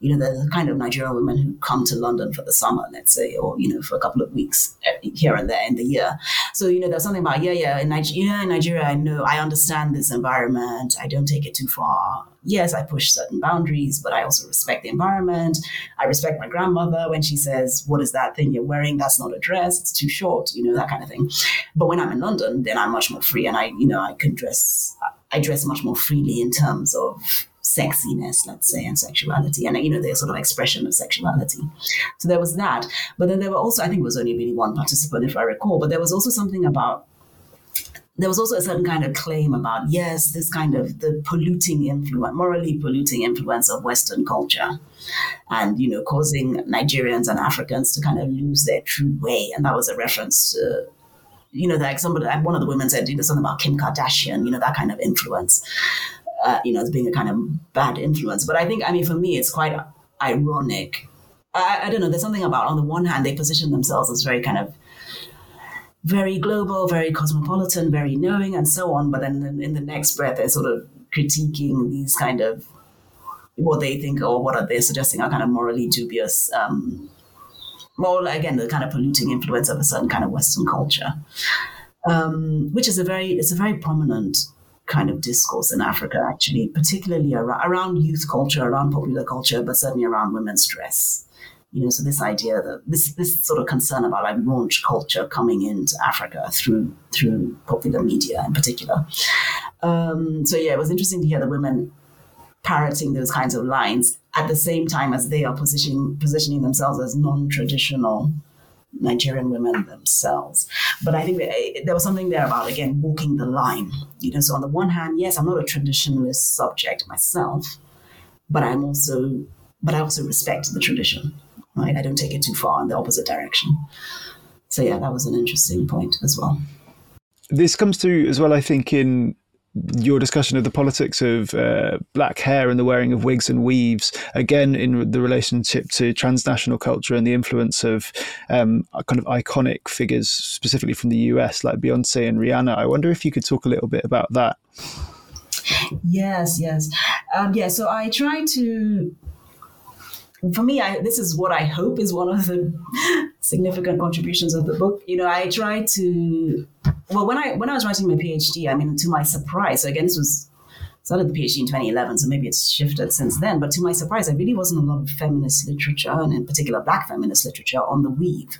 You know, the kind of Nigerian women who come to London for the summer, let's say, or you know, for a couple of weeks eh, here and there in the year. So you know, there's something about yeah, yeah, in in Nigeria, I know I understand this environment. I don't take it too far yes, I push certain boundaries, but I also respect the environment. I respect my grandmother when she says, What is that thing you're wearing? That's not a dress, it's too short, you know, that kind of thing. But when I'm in London, then I'm much more free and I, you know, I can dress, I dress much more freely in terms of sexiness, let's say, and sexuality, and you know, the sort of expression of sexuality. So there was that. But then there were also, I think it was only really one participant, if I recall, but there was also something about there was also a certain kind of claim about yes, this kind of the polluting influence, morally polluting influence of Western culture, and you know, causing Nigerians and Africans to kind of lose their true way, and that was a reference to. You know, like somebody, like one of the women said, you know, something about Kim Kardashian, you know, that kind of influence, uh, you know, as being a kind of bad influence. But I think, I mean, for me, it's quite ironic. I, I don't know. There's something about, on the one hand, they position themselves as very kind of very global, very cosmopolitan, very knowing, and so on. But then in the next breath, they're sort of critiquing these kind of what they think or what are they suggesting are kind of morally dubious, um, more again the kind of polluting influence of a certain kind of Western culture, um, which is a very it's a very prominent kind of discourse in Africa, actually, particularly around youth culture, around popular culture, but certainly around women's dress. You know, so this idea that this this sort of concern about like launch culture coming into Africa through through popular media in particular. Um, so yeah, it was interesting to hear the women parroting those kinds of lines at the same time as they are positioning positioning themselves as non-traditional Nigerian women themselves. But I think there was something there about again walking the line. You know, so on the one hand, yes, I'm not a traditionalist subject myself, but I'm also but I also respect the tradition right? I don't take it too far in the opposite direction. So yeah, that was an interesting point as well. This comes through as well, I think, in your discussion of the politics of uh, black hair and the wearing of wigs and weaves, again in the relationship to transnational culture and the influence of um, kind of iconic figures, specifically from the US, like Beyonce and Rihanna. I wonder if you could talk a little bit about that. Yes, yes, um, yeah. So I try to for me, I, this is what I hope is one of the significant contributions of the book. You know, I try to well when I when I was writing my PhD, I mean, to my surprise, so again, this was started the PhD in 2011, so maybe it's shifted since then. But to my surprise, there really wasn't a lot of feminist literature, and in particular, Black feminist literature on the weave.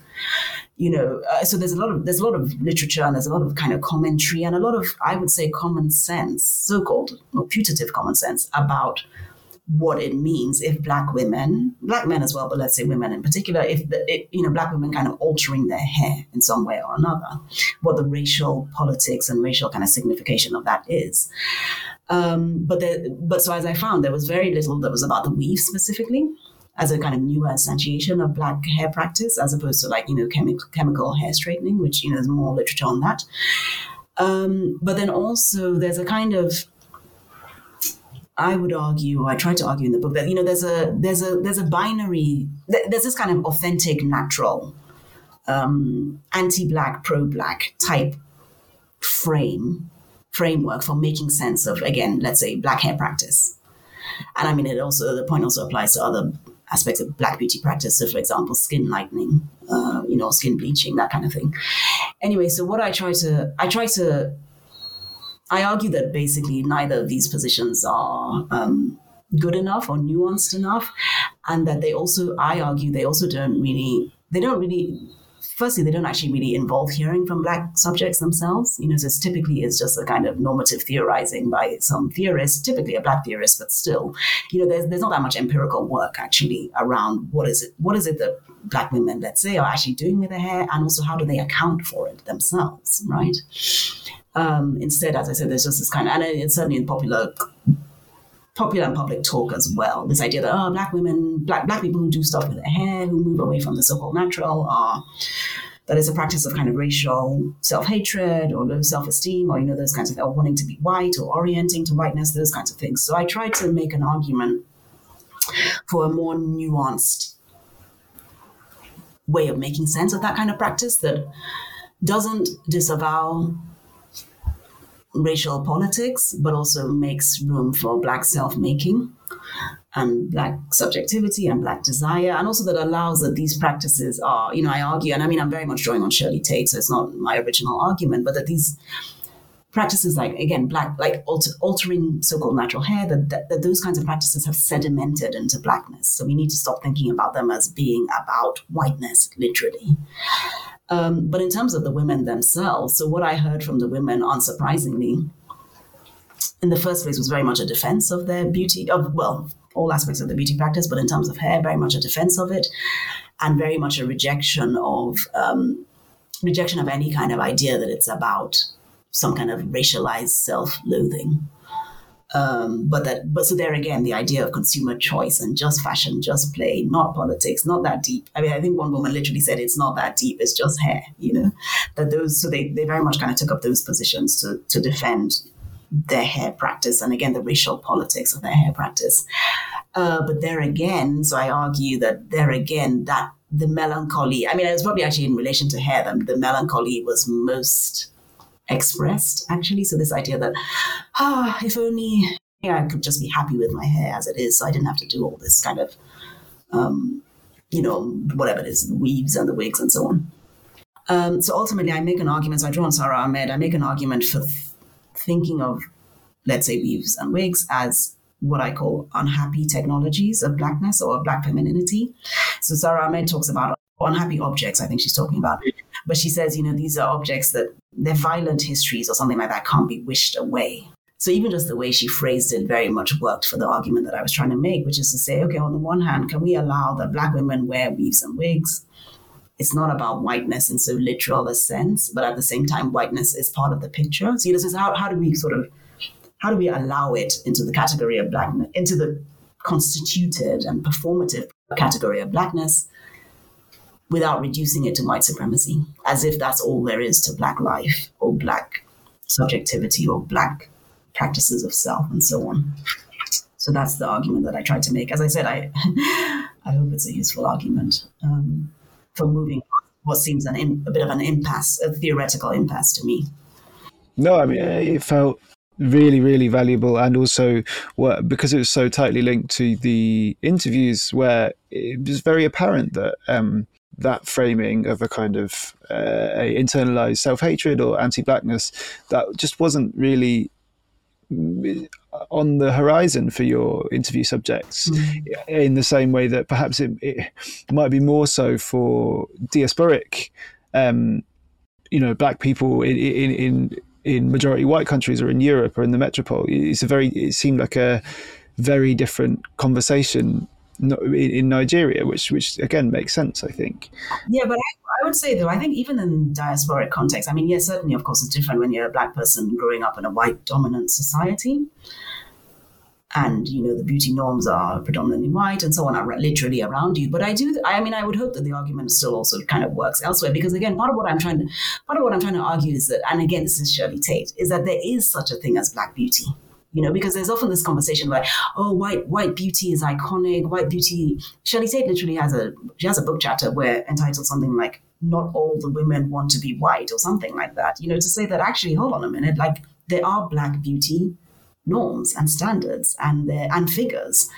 You know, uh, so there's a lot of there's a lot of literature and there's a lot of kind of commentary and a lot of I would say common sense, so-called or putative common sense about what it means if black women, black men as well, but let's say women in particular, if the, it, you know black women kind of altering their hair in some way or another, what the racial politics and racial kind of signification of that is. Um, but there, but so as I found, there was very little that was about the weave specifically. as a kind of newer instantiation of black hair practice, as opposed to like you know chemical chemical hair straightening, which you know there's more literature on that. Um, but then also there's a kind of I would argue, or I try to argue in the book that you know there's a there's a there's a binary there's this kind of authentic natural um, anti-black pro-black type frame framework for making sense of again let's say black hair practice. And I mean it also the point also applies to other aspects of black beauty practice. So for example skin lightening uh, you know skin bleaching that kind of thing. Anyway so what I try to I try to I argue that basically neither of these positions are um, good enough or nuanced enough, and that they also, I argue, they also don't really, they don't really. Firstly, they don't actually really involve hearing from black subjects themselves. You know, so it's typically it's just a kind of normative theorizing by some theorist, typically a black theorist, but still, you know, there's there's not that much empirical work actually around what is it what is it that black women, let's say, are actually doing with their hair, and also how do they account for it themselves, right? Um, instead, as I said, there's just this kind of, and it's certainly in popular popular and public talk as well. This idea that oh, black women, black black people who do stuff with their hair, who move away from the so-called natural, are that is a practice of kind of racial self-hatred or low self-esteem, or you know those kinds of or wanting to be white or orienting to whiteness, those kinds of things. So I tried to make an argument for a more nuanced way of making sense of that kind of practice that doesn't disavow racial politics, but also makes room for Black self making and Black subjectivity and Black desire, and also that allows that these practices are, you know, I argue, and I mean, I'm very much drawing on Shirley Tate, so it's not my original argument, but that these practices like again black like alter, altering so-called natural hair that, that, that, those kinds of practices have sedimented into blackness. So we need to stop thinking about them as being about whiteness literally um, but in terms of the women themselves, so what I heard from the women, unsurprisingly, in the first place was very much a defense of their beauty, of well, all aspects of the beauty practice, but in terms of hair, very much a defense of it, and very much a rejection of um, rejection of any kind of idea that it's about some kind of racialized self-loathing. Um, but that, but so there again, the idea of consumer choice and just fashion, just play, not politics, not that deep. I mean, I think one woman literally said it's not that deep; it's just hair. You know, that those. So they they very much kind of took up those positions to to defend their hair practice and again the racial politics of their hair practice. Uh, but there again, so I argue that there again that the melancholy. I mean, it was probably actually in relation to hair. The, the melancholy was most expressed actually. So this idea that, ah, if only I could just be happy with my hair as it is, so I didn't have to do all this kind of, um, you know, whatever it is, the weaves and the wigs and so on. Um, so ultimately, I make an argument. So I draw on Sara Ahmed. I make an argument for th- thinking of, let's say, weaves and wigs as what I call unhappy technologies of blackness or of black femininity. So Sara Ahmed talks about unhappy objects, I think she's talking about. But she says, you know, these are objects that their violent histories or something like that can't be wished away. So even just the way she phrased it very much worked for the argument that I was trying to make, which is to say, okay, on the one hand, can we allow that black women wear weaves and wigs? It's not about whiteness in so literal a sense, but at the same time, whiteness is part of the picture. So you know, so how, how do we sort of how do we allow it into the category of blackness, into the constituted and performative category of blackness, without reducing it to white supremacy, as if that's all there is to Black life or Black subjectivity or Black practices of self and so on. So that's the argument that I tried to make. As I said, I I hope it's a useful argument um, for moving what seems an a bit of an impasse, a theoretical impasse to me. No, I mean it felt really really valuable and also what because it was so tightly linked to the interviews where it was very apparent that um, that framing of a kind of uh, a internalized self-hatred or anti-blackness that just wasn't really on the horizon for your interview subjects mm. in the same way that perhaps it, it, might be more so for diasporic um, you know black people in, in, in in majority white countries or in Europe or in the metropole it's a very it seemed like a very different conversation in Nigeria, which which again makes sense, I think. Yeah, but I, I, would say though, I think even in diasporic context, I mean, yes, certainly, of course, it's different when you're a black person growing up in a white dominant society. and you know the beauty norms are predominantly white and so on are literally around you but i do i mean i would hope that the argument still also kind of works elsewhere because again part of what i'm trying to part of what i'm trying to argue is that and again this is shirley tate is that there is such a thing as black beauty you know because there's often this conversation like oh white white beauty is iconic white beauty shirley tate literally has a she has a book chapter where entitled something like not all the women want to be white or something like that you know to say that actually hold on a minute like there are black beauty norms and standards and and figures.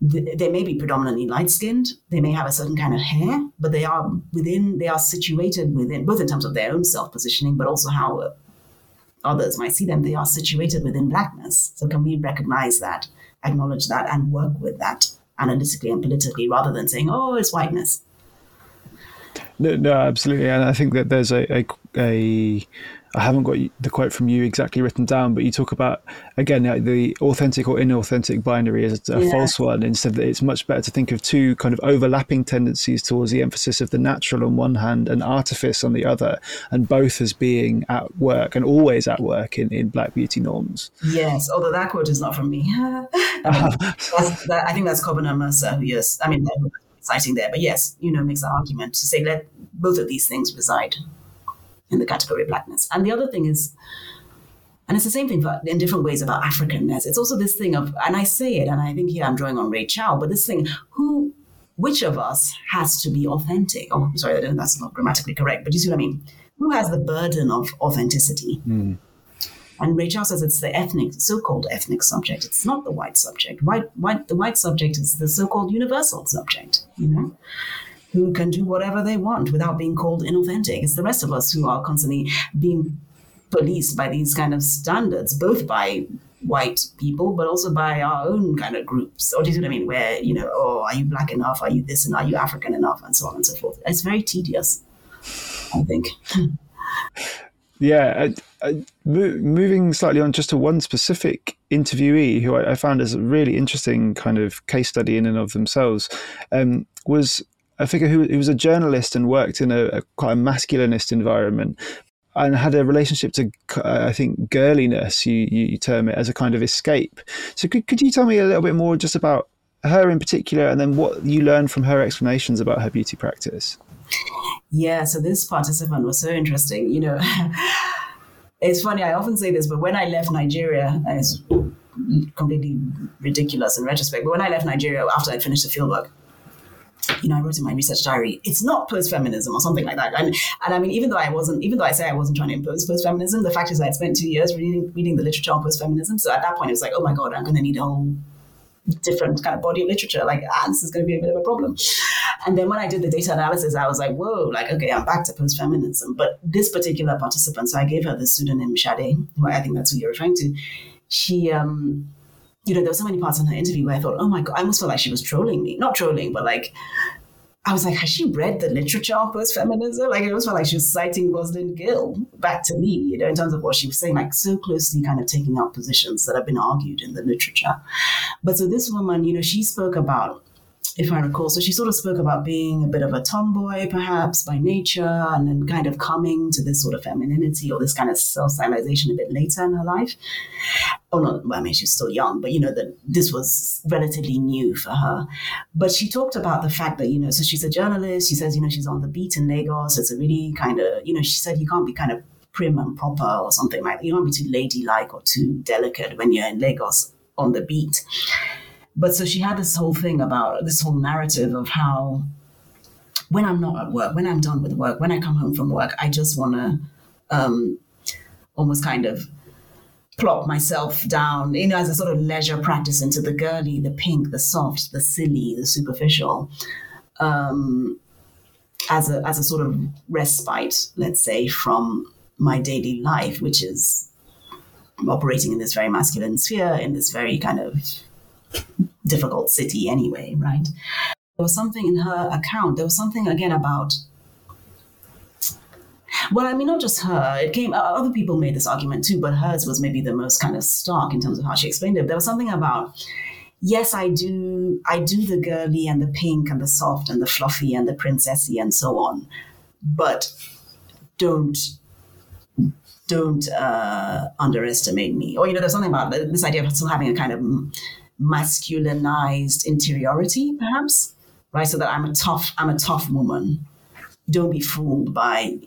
They may be predominantly light skinned. They may have a certain kind of hair, but they are within. They are situated within both in terms of their own self positioning, but also how others might see them. They are situated within blackness. So can we recognize that, acknowledge that, and work with that analytically and politically, rather than saying, "Oh, it's whiteness." No, no, absolutely, and I think that there's a, a, a I haven't got the quote from you exactly written down, but you talk about again the authentic or inauthentic binary as a yeah. false one. Instead, that it's much better to think of two kind of overlapping tendencies towards the emphasis of the natural on one hand and artifice on the other, and both as being at work and always at work in, in Black beauty norms. Yes, although that quote is not from me. I, mean, that, I think that's Kobena Mercer, uh, yes, I mean, citing there, but yes, you know, makes the argument to say let both of these things reside in the category of blackness. And the other thing is, and it's the same thing for, in different ways about Africanness. It's also this thing of, and I say it, and I think here I'm drawing on Rey Chow, but this thing, who, which of us has to be authentic? Oh, sorry, that's not grammatically correct, but you see what I mean? Who has the burden of authenticity? Mm. And Rey Chow says it's the ethnic, so-called ethnic subject. It's not the white subject. White, white, the white subject is the so-called universal subject. You know, who can do whatever they want without being called inauthentic. It's the rest of us who are constantly being policed by these kind of standards, both by white people, but also by our own kind of groups. Or do you see what I mean? Where, you know, oh, are you black enough? Are you this and are you African enough? And so on and so forth. It's very tedious, I think. Yeah, uh, uh, moving slightly on just to one specific interviewee who I, I, found as a really interesting kind of case study in and of themselves um, was a figure who, who was a journalist and worked in a, a quite a masculinist environment and had a relationship to, I think, girliness, you, you term it, as a kind of escape. So could, could you tell me a little bit more just about her in particular and then what you learned from her explanations about her beauty practice? Yeah, so this participant was so interesting. You know, it's funny, I often say this, but when I left Nigeria, it's completely ridiculous in retrospect, but when I left Nigeria after I'd finished the fieldwork, you know, I wrote in my research diary, it's not post-feminism or something like that. And, and I mean, even though I wasn't, even though I say I wasn't trying to impose post-feminism, the fact is I spent two years reading, reading the literature on post-feminism. So at that point, it was like, oh my God, I'm going to need a whole different kind of body of literature. Like, ah, this is going to be a bit of a problem. And then when I did the data analysis, I was like, whoa, like, okay, I'm back to post-feminism. But this particular participant, so I gave her the pseudonym Sade, who I think that's who you're referring to. She, um, you know, there were so many parts in her interview where I thought, oh my God, I almost felt like she was trolling me. Not trolling, but like, I was like, has she read the literature of post feminism? Like, it almost felt like she was citing Rosalind Gill back to me, you know, in terms of what she was saying, like, so closely kind of taking up positions that have been argued in the literature. But so this woman, you know, she spoke about if I recall. So she sort of spoke about being a bit of a tomboy, perhaps by nature, and then kind of coming to this sort of femininity or this kind of self stylization a bit later in her life. Oh, no, I mean, she's still young, but you know, that this was relatively new for her. But she talked about the fact that, you know, so she's a journalist. She says, you know, she's on the beat in Lagos. It's a really kind of, you know, she said you can't be kind of prim and proper or something like that. You don't be too ladylike or too delicate when you're in Lagos on the beat. But so she had this whole thing about this whole narrative of how when I'm not at work, when I'm done with work, when I come home from work, I just want to um, almost kind of plop myself down, you know, as a sort of leisure practice into the girly, the pink, the soft, the silly, the superficial, um, as a as a sort of respite, let's say, from my daily life, which is operating in this very masculine sphere, in this very kind of difficult city anyway, right? There was something in her account. There was something again about. Well, I mean, not just her. It came. Other people made this argument too, but hers was maybe the most kind of stark in terms of how she explained it. There was something about. Yes, I do. I do the girly and the pink and the soft and the fluffy and the princessy and so on, but don't don't uh, underestimate me. Or, you know, there's something about this idea of still having a kind of masculinized interiority, perhaps, right? So that I'm a tough, I'm a tough woman. Don't be fooled by,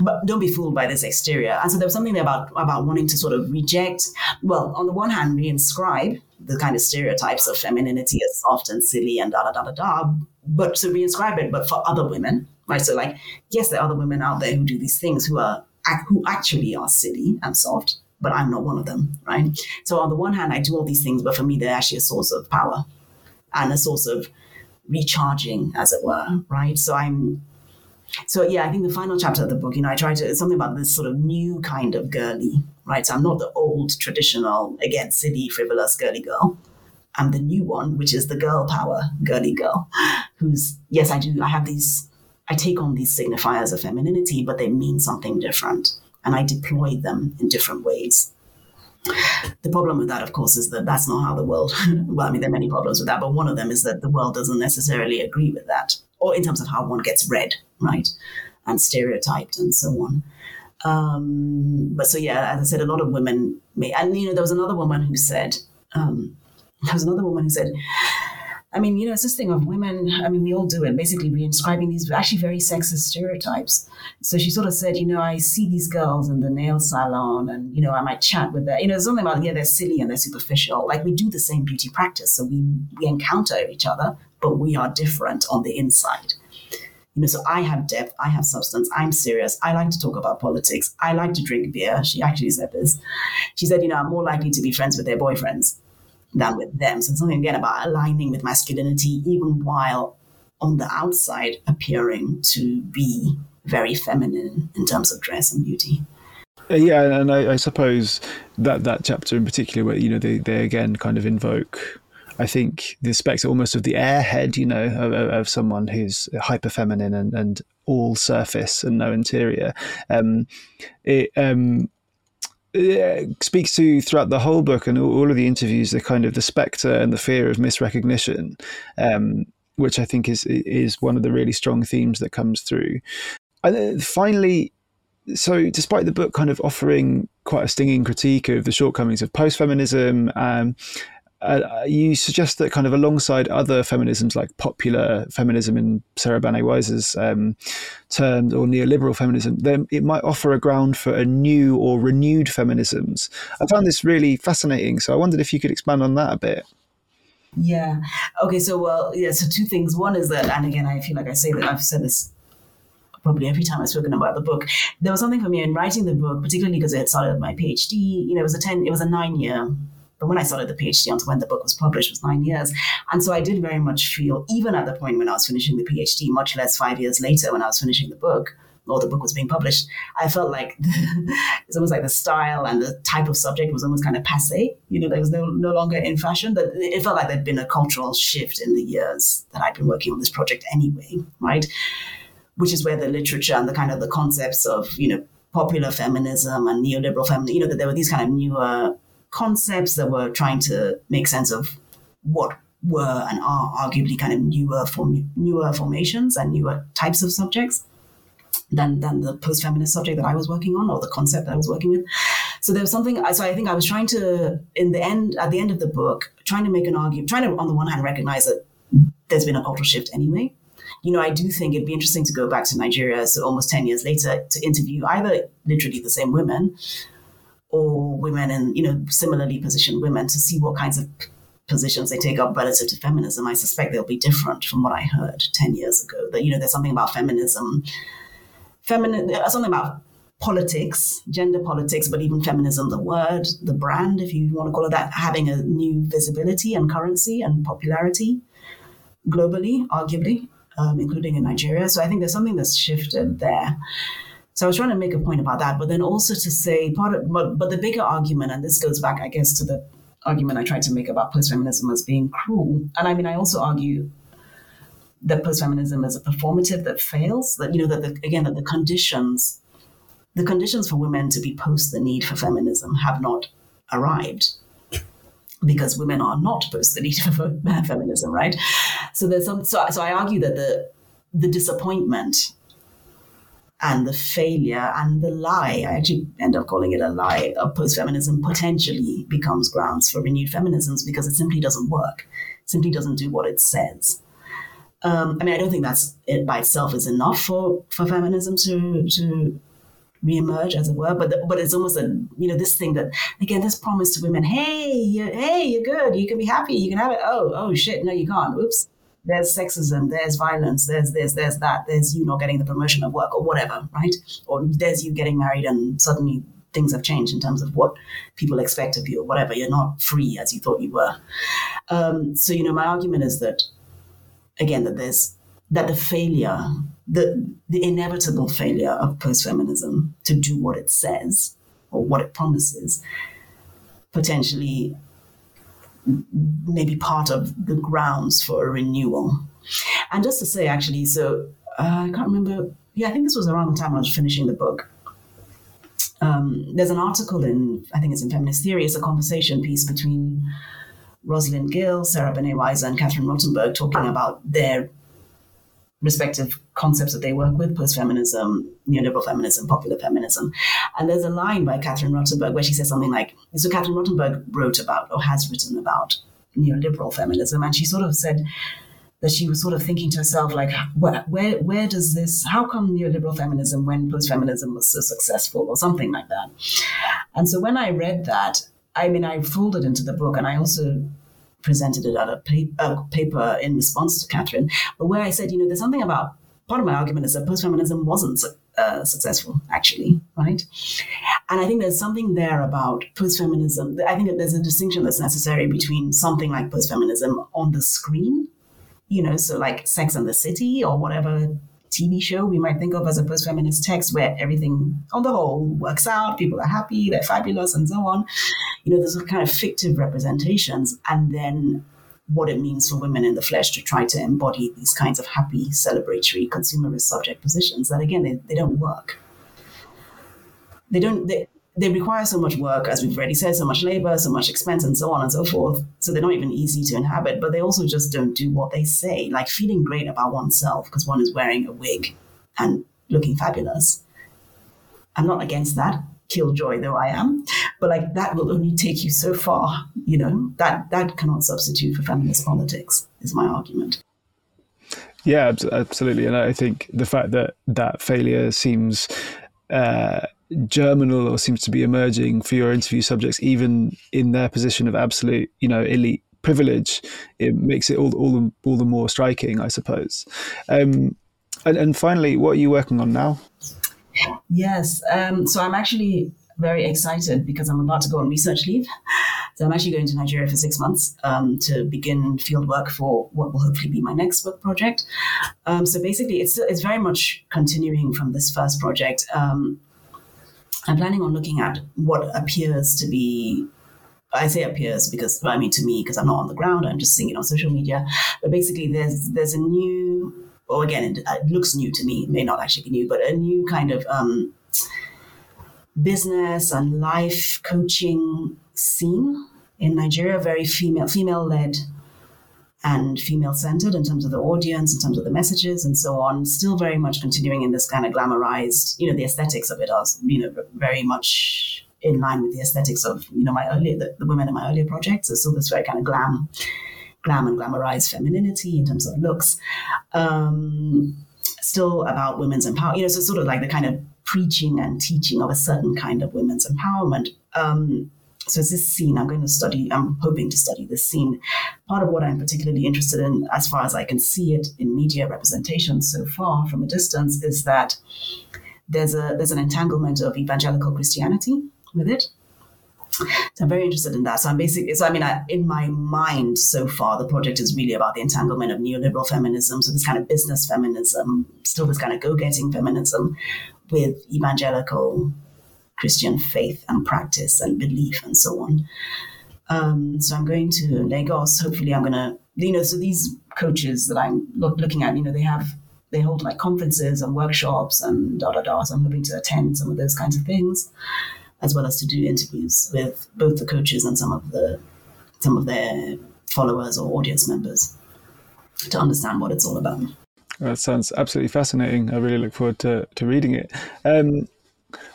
but don't be fooled by this exterior. And so there was something about about wanting to sort of reject. Well, on the one hand, reinscribe the kind of stereotypes of femininity as soft and silly and da da da da da, but to reinscribe it, but for other women, right? So like, yes, there are other women out there who do these things who are who actually are silly and soft, but I'm not one of them, right? So on the one hand, I do all these things, but for me, they're actually a source of power and a source of recharging, as it were, right? So I'm, so yeah, I think the final chapter of the book, you know, I try to, something about this sort of new kind of girly, right? So I'm not the old traditional, again, silly, frivolous girly girl. I'm the new one, which is the girl power girly girl, who's, yes, I do, I have these I take on these signifiers of femininity, but they mean something different. And I deploy them in different ways. The problem with that, of course, is that that's not how the world, well, I mean, there are many problems with that, but one of them is that the world doesn't necessarily agree with that, or in terms of how one gets read, right? And stereotyped and so on. Um, but so, yeah, as I said, a lot of women may, and, you know, there was another woman who said, um, there was another woman who said, I mean, you know, it's this thing of women, I mean, we all do it, basically reinscribing these actually very sexist stereotypes. So she sort of said, you know, I see these girls in the nail salon and, you know, I might chat with them. You know, something about, yeah, they're silly and they're superficial. Like we do the same beauty practice. So we, we encounter each other, but we are different on the inside. You know, so I have depth, I have substance, I'm serious. I like to talk about politics. I like to drink beer. She actually said this. She said, you know, I'm more likely to be friends with their boyfriends than with them. So it's something again about aligning with masculinity, even while on the outside appearing to be very feminine in terms of dress and beauty. Uh, yeah, and I, I, suppose that that chapter in particular, where you know they they again kind of invoke, I think the spectre almost of the airhead, you know, of, of someone who's hyper feminine and, and all surface and no interior. Um, it um, speaks to throughout the whole book and all of the interviews the kind of the specter and the fear of misrecognition um, which i think is is one of the really strong themes that comes through. And finally so despite the book kind of offering quite a stinging critique of the shortcomings of post-feminism um, uh, you suggest that kind of alongside other feminisms like popular feminism in Sarah Banet-Weiser's um, terms or neoliberal feminism, then it might offer a ground for a new or renewed feminisms. I found this really fascinating, so I wondered if you could expand on that a bit. Yeah. Okay. So, well, yeah. So, two things. One is that, and again, I feel like I say that I've said this probably every time I've spoken about the book. There was something for me in writing the book, particularly because I had started my PhD. You know, it was a ten, it was a nine year but when I started the PhD until when the book was published was nine years. And so I did very much feel, even at the point when I was finishing the PhD, much less five years later when I was finishing the book, or the book was being published, I felt like it's almost like the style and the type of subject was almost kind of passe. You know, there was no, no longer in fashion. But it felt like there'd been a cultural shift in the years that I'd been working on this project anyway, right? Which is where the literature and the kind of the concepts of, you know, popular feminism and neoliberal feminism, you know, that there were these kind of newer concepts that were trying to make sense of what were and are arguably kind of newer form, newer formations and newer types of subjects than than the post-feminist subject that I was working on or the concept that I was working with. So there was something. So I think I was trying to, in the end, at the end of the book, trying to make an argument, trying to, on the one hand, recognize that there's been a cultural shift anyway. You know, I do think it'd be interesting to go back to Nigeria, so almost ten years later, to interview either literally the same women or women and you know similarly positioned women to see what kinds of positions they take up relative to feminism. I suspect they'll be different from what I heard ten years ago. That you know there's something about feminism, feminine, something about politics, gender politics, but even feminism, the word, the brand, if you want to call it that, having a new visibility and currency and popularity globally, arguably, um, including in Nigeria. So I think there's something that's shifted there. So I was trying to make a point about that, but then also to say part of, but, but the bigger argument, and this goes back, I guess, to the argument I tried to make about post-feminism as being cruel. And I mean, I also argue that post-feminism is a performative that fails. That you know that the, again that the conditions, the conditions for women to be post the need for feminism have not arrived because women are not post the need for feminism, right? So there's some. So, so I argue that the the disappointment and the failure and the lie, I actually end up calling it a lie, of post feminism potentially becomes grounds for renewed feminisms because it simply doesn't work, it simply doesn't do what it says. Um, I mean, I don't think that's it by itself is enough for, for feminism to to reemerge, as it were. But the, but it's almost a you know this thing that again this promise to women, hey, you, hey, you're good, you can be happy, you can have it. Oh, oh shit, no, you can't. Oops there's sexism, there's violence, there's this, there's that, there's you not getting the promotion at work or whatever, right? Or there's you getting married and suddenly things have changed in terms of what people expect of you or whatever. You're not free as you thought you were. Um, so, you know, my argument is that, again, that there's that the failure, the the inevitable failure of post-feminism to do what it says or what it promises, potentially maybe part of the grounds for a renewal. And just to say, actually, so uh, I can't remember. Yeah, I think this was around the time I was finishing the book. Um, there's an article in, I think it's in Feminist Theory, it's a conversation piece between Rosalind Gill, Sarah Banet-Weiser, and Catherine Rottenberg talking about their respective concepts that they work with post feminism, neoliberal feminism, popular feminism. And there's a line by Catherine Rottenberg where she says something like so Catherine Rottenberg wrote about or has written about neoliberal feminism. And she sort of said, that she was sort of thinking to herself, like, where, where, where does this, how come neoliberal feminism when post feminism was so successful, or something like that? And so when I read that, I mean, I folded into the book and I also presented it at a, pa- a paper in response to Catherine, but where I said, you know, there's something about part of my argument is that post-feminism wasn't uh, successful, actually, right? And I think there's something there about post-feminism. I think that there's a distinction that's necessary between something like post-feminism on the screen, you know, so like Sex and the City or whatever TV show we might think of as a post feminist text where everything on the whole works out, people are happy, they're fabulous, and so on. You know, there's kind of fictive representations, and then what it means for women in the flesh to try to embody these kinds of happy, celebratory, consumerist subject positions that, again, they, they don't work. They don't, they, they require so much work, as we've already said, so much labor, so much expense, and so on and so forth. So they're not even easy to inhabit, but they also just don't do what they say, like feeling great about oneself because one is wearing a wig and looking fabulous. I'm not against that, killjoy though I am, but like that will only take you so far, you know, that, that cannot substitute for feminist politics, is my argument. Yeah, absolutely. And I think the fact that that failure seems uh, germinal or seems to be emerging for your interview subjects, even in their position of absolute, you know, elite privilege, it makes it all all the, all the more striking, I suppose. Um, and, and finally, what are you working on now? Yes, um, so I'm actually very excited because I'm about to go on research leave. So I'm actually going to Nigeria for six months um, to begin field work for what will hopefully be my next book project. Um, so basically, it's it's very much continuing from this first project. Um, I'm planning on looking at what appears to be I say appears because I mean to me because I'm not on the ground. I'm just seeing it on social media. But basically, there's there's a new, or again, it, it looks new to me. It may not actually be new, but a new kind of um, business and life coaching scene in Nigeria. Very female female led and female centered in terms of the audience, in terms of the messages, and so on. Still very much continuing in this kind of glamorized, you know, the aesthetics of it are, you know, very much in line with the aesthetics of, you know, my earlier, the, the women in my earlier projects. So still this very kind of glam, glam and glamorized femininity in terms of looks. Um, still about women's empowerment, you know, so sort of like the kind of preaching and teaching of a certain kind of women's empowerment. Um, so it's this scene I'm going to study. I'm hoping to study this scene. Part of what I'm particularly interested in, as far as I can see it in media representation so far from a distance, is that there's a there's an entanglement of evangelical Christianity with it. So I'm very interested in that. So I'm basically, so I mean, I, in my mind so far, the project is really about the entanglement of neoliberal feminism, so this kind of business feminism, still this kind of go-getting feminism, with evangelical Christian faith and practice and belief and so on. Um, so I'm going to Lagos. Hopefully, I'm going to, you know, so these coaches that I'm look, looking at, you know, they have, they hold like conferences and workshops and da da da. So I'm hoping to attend some of those kinds of things, as well as to do interviews with both the coaches and some of the, some of their followers or audience members to understand what it's all about. That sounds absolutely fascinating. I really look forward to, to reading it. Um,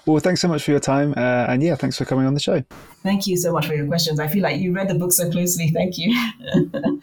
well, thanks so much for your time. Uh, and yeah, thanks for coming on the show. Thank you so much for your questions. I feel like you read the book so closely. Thank you.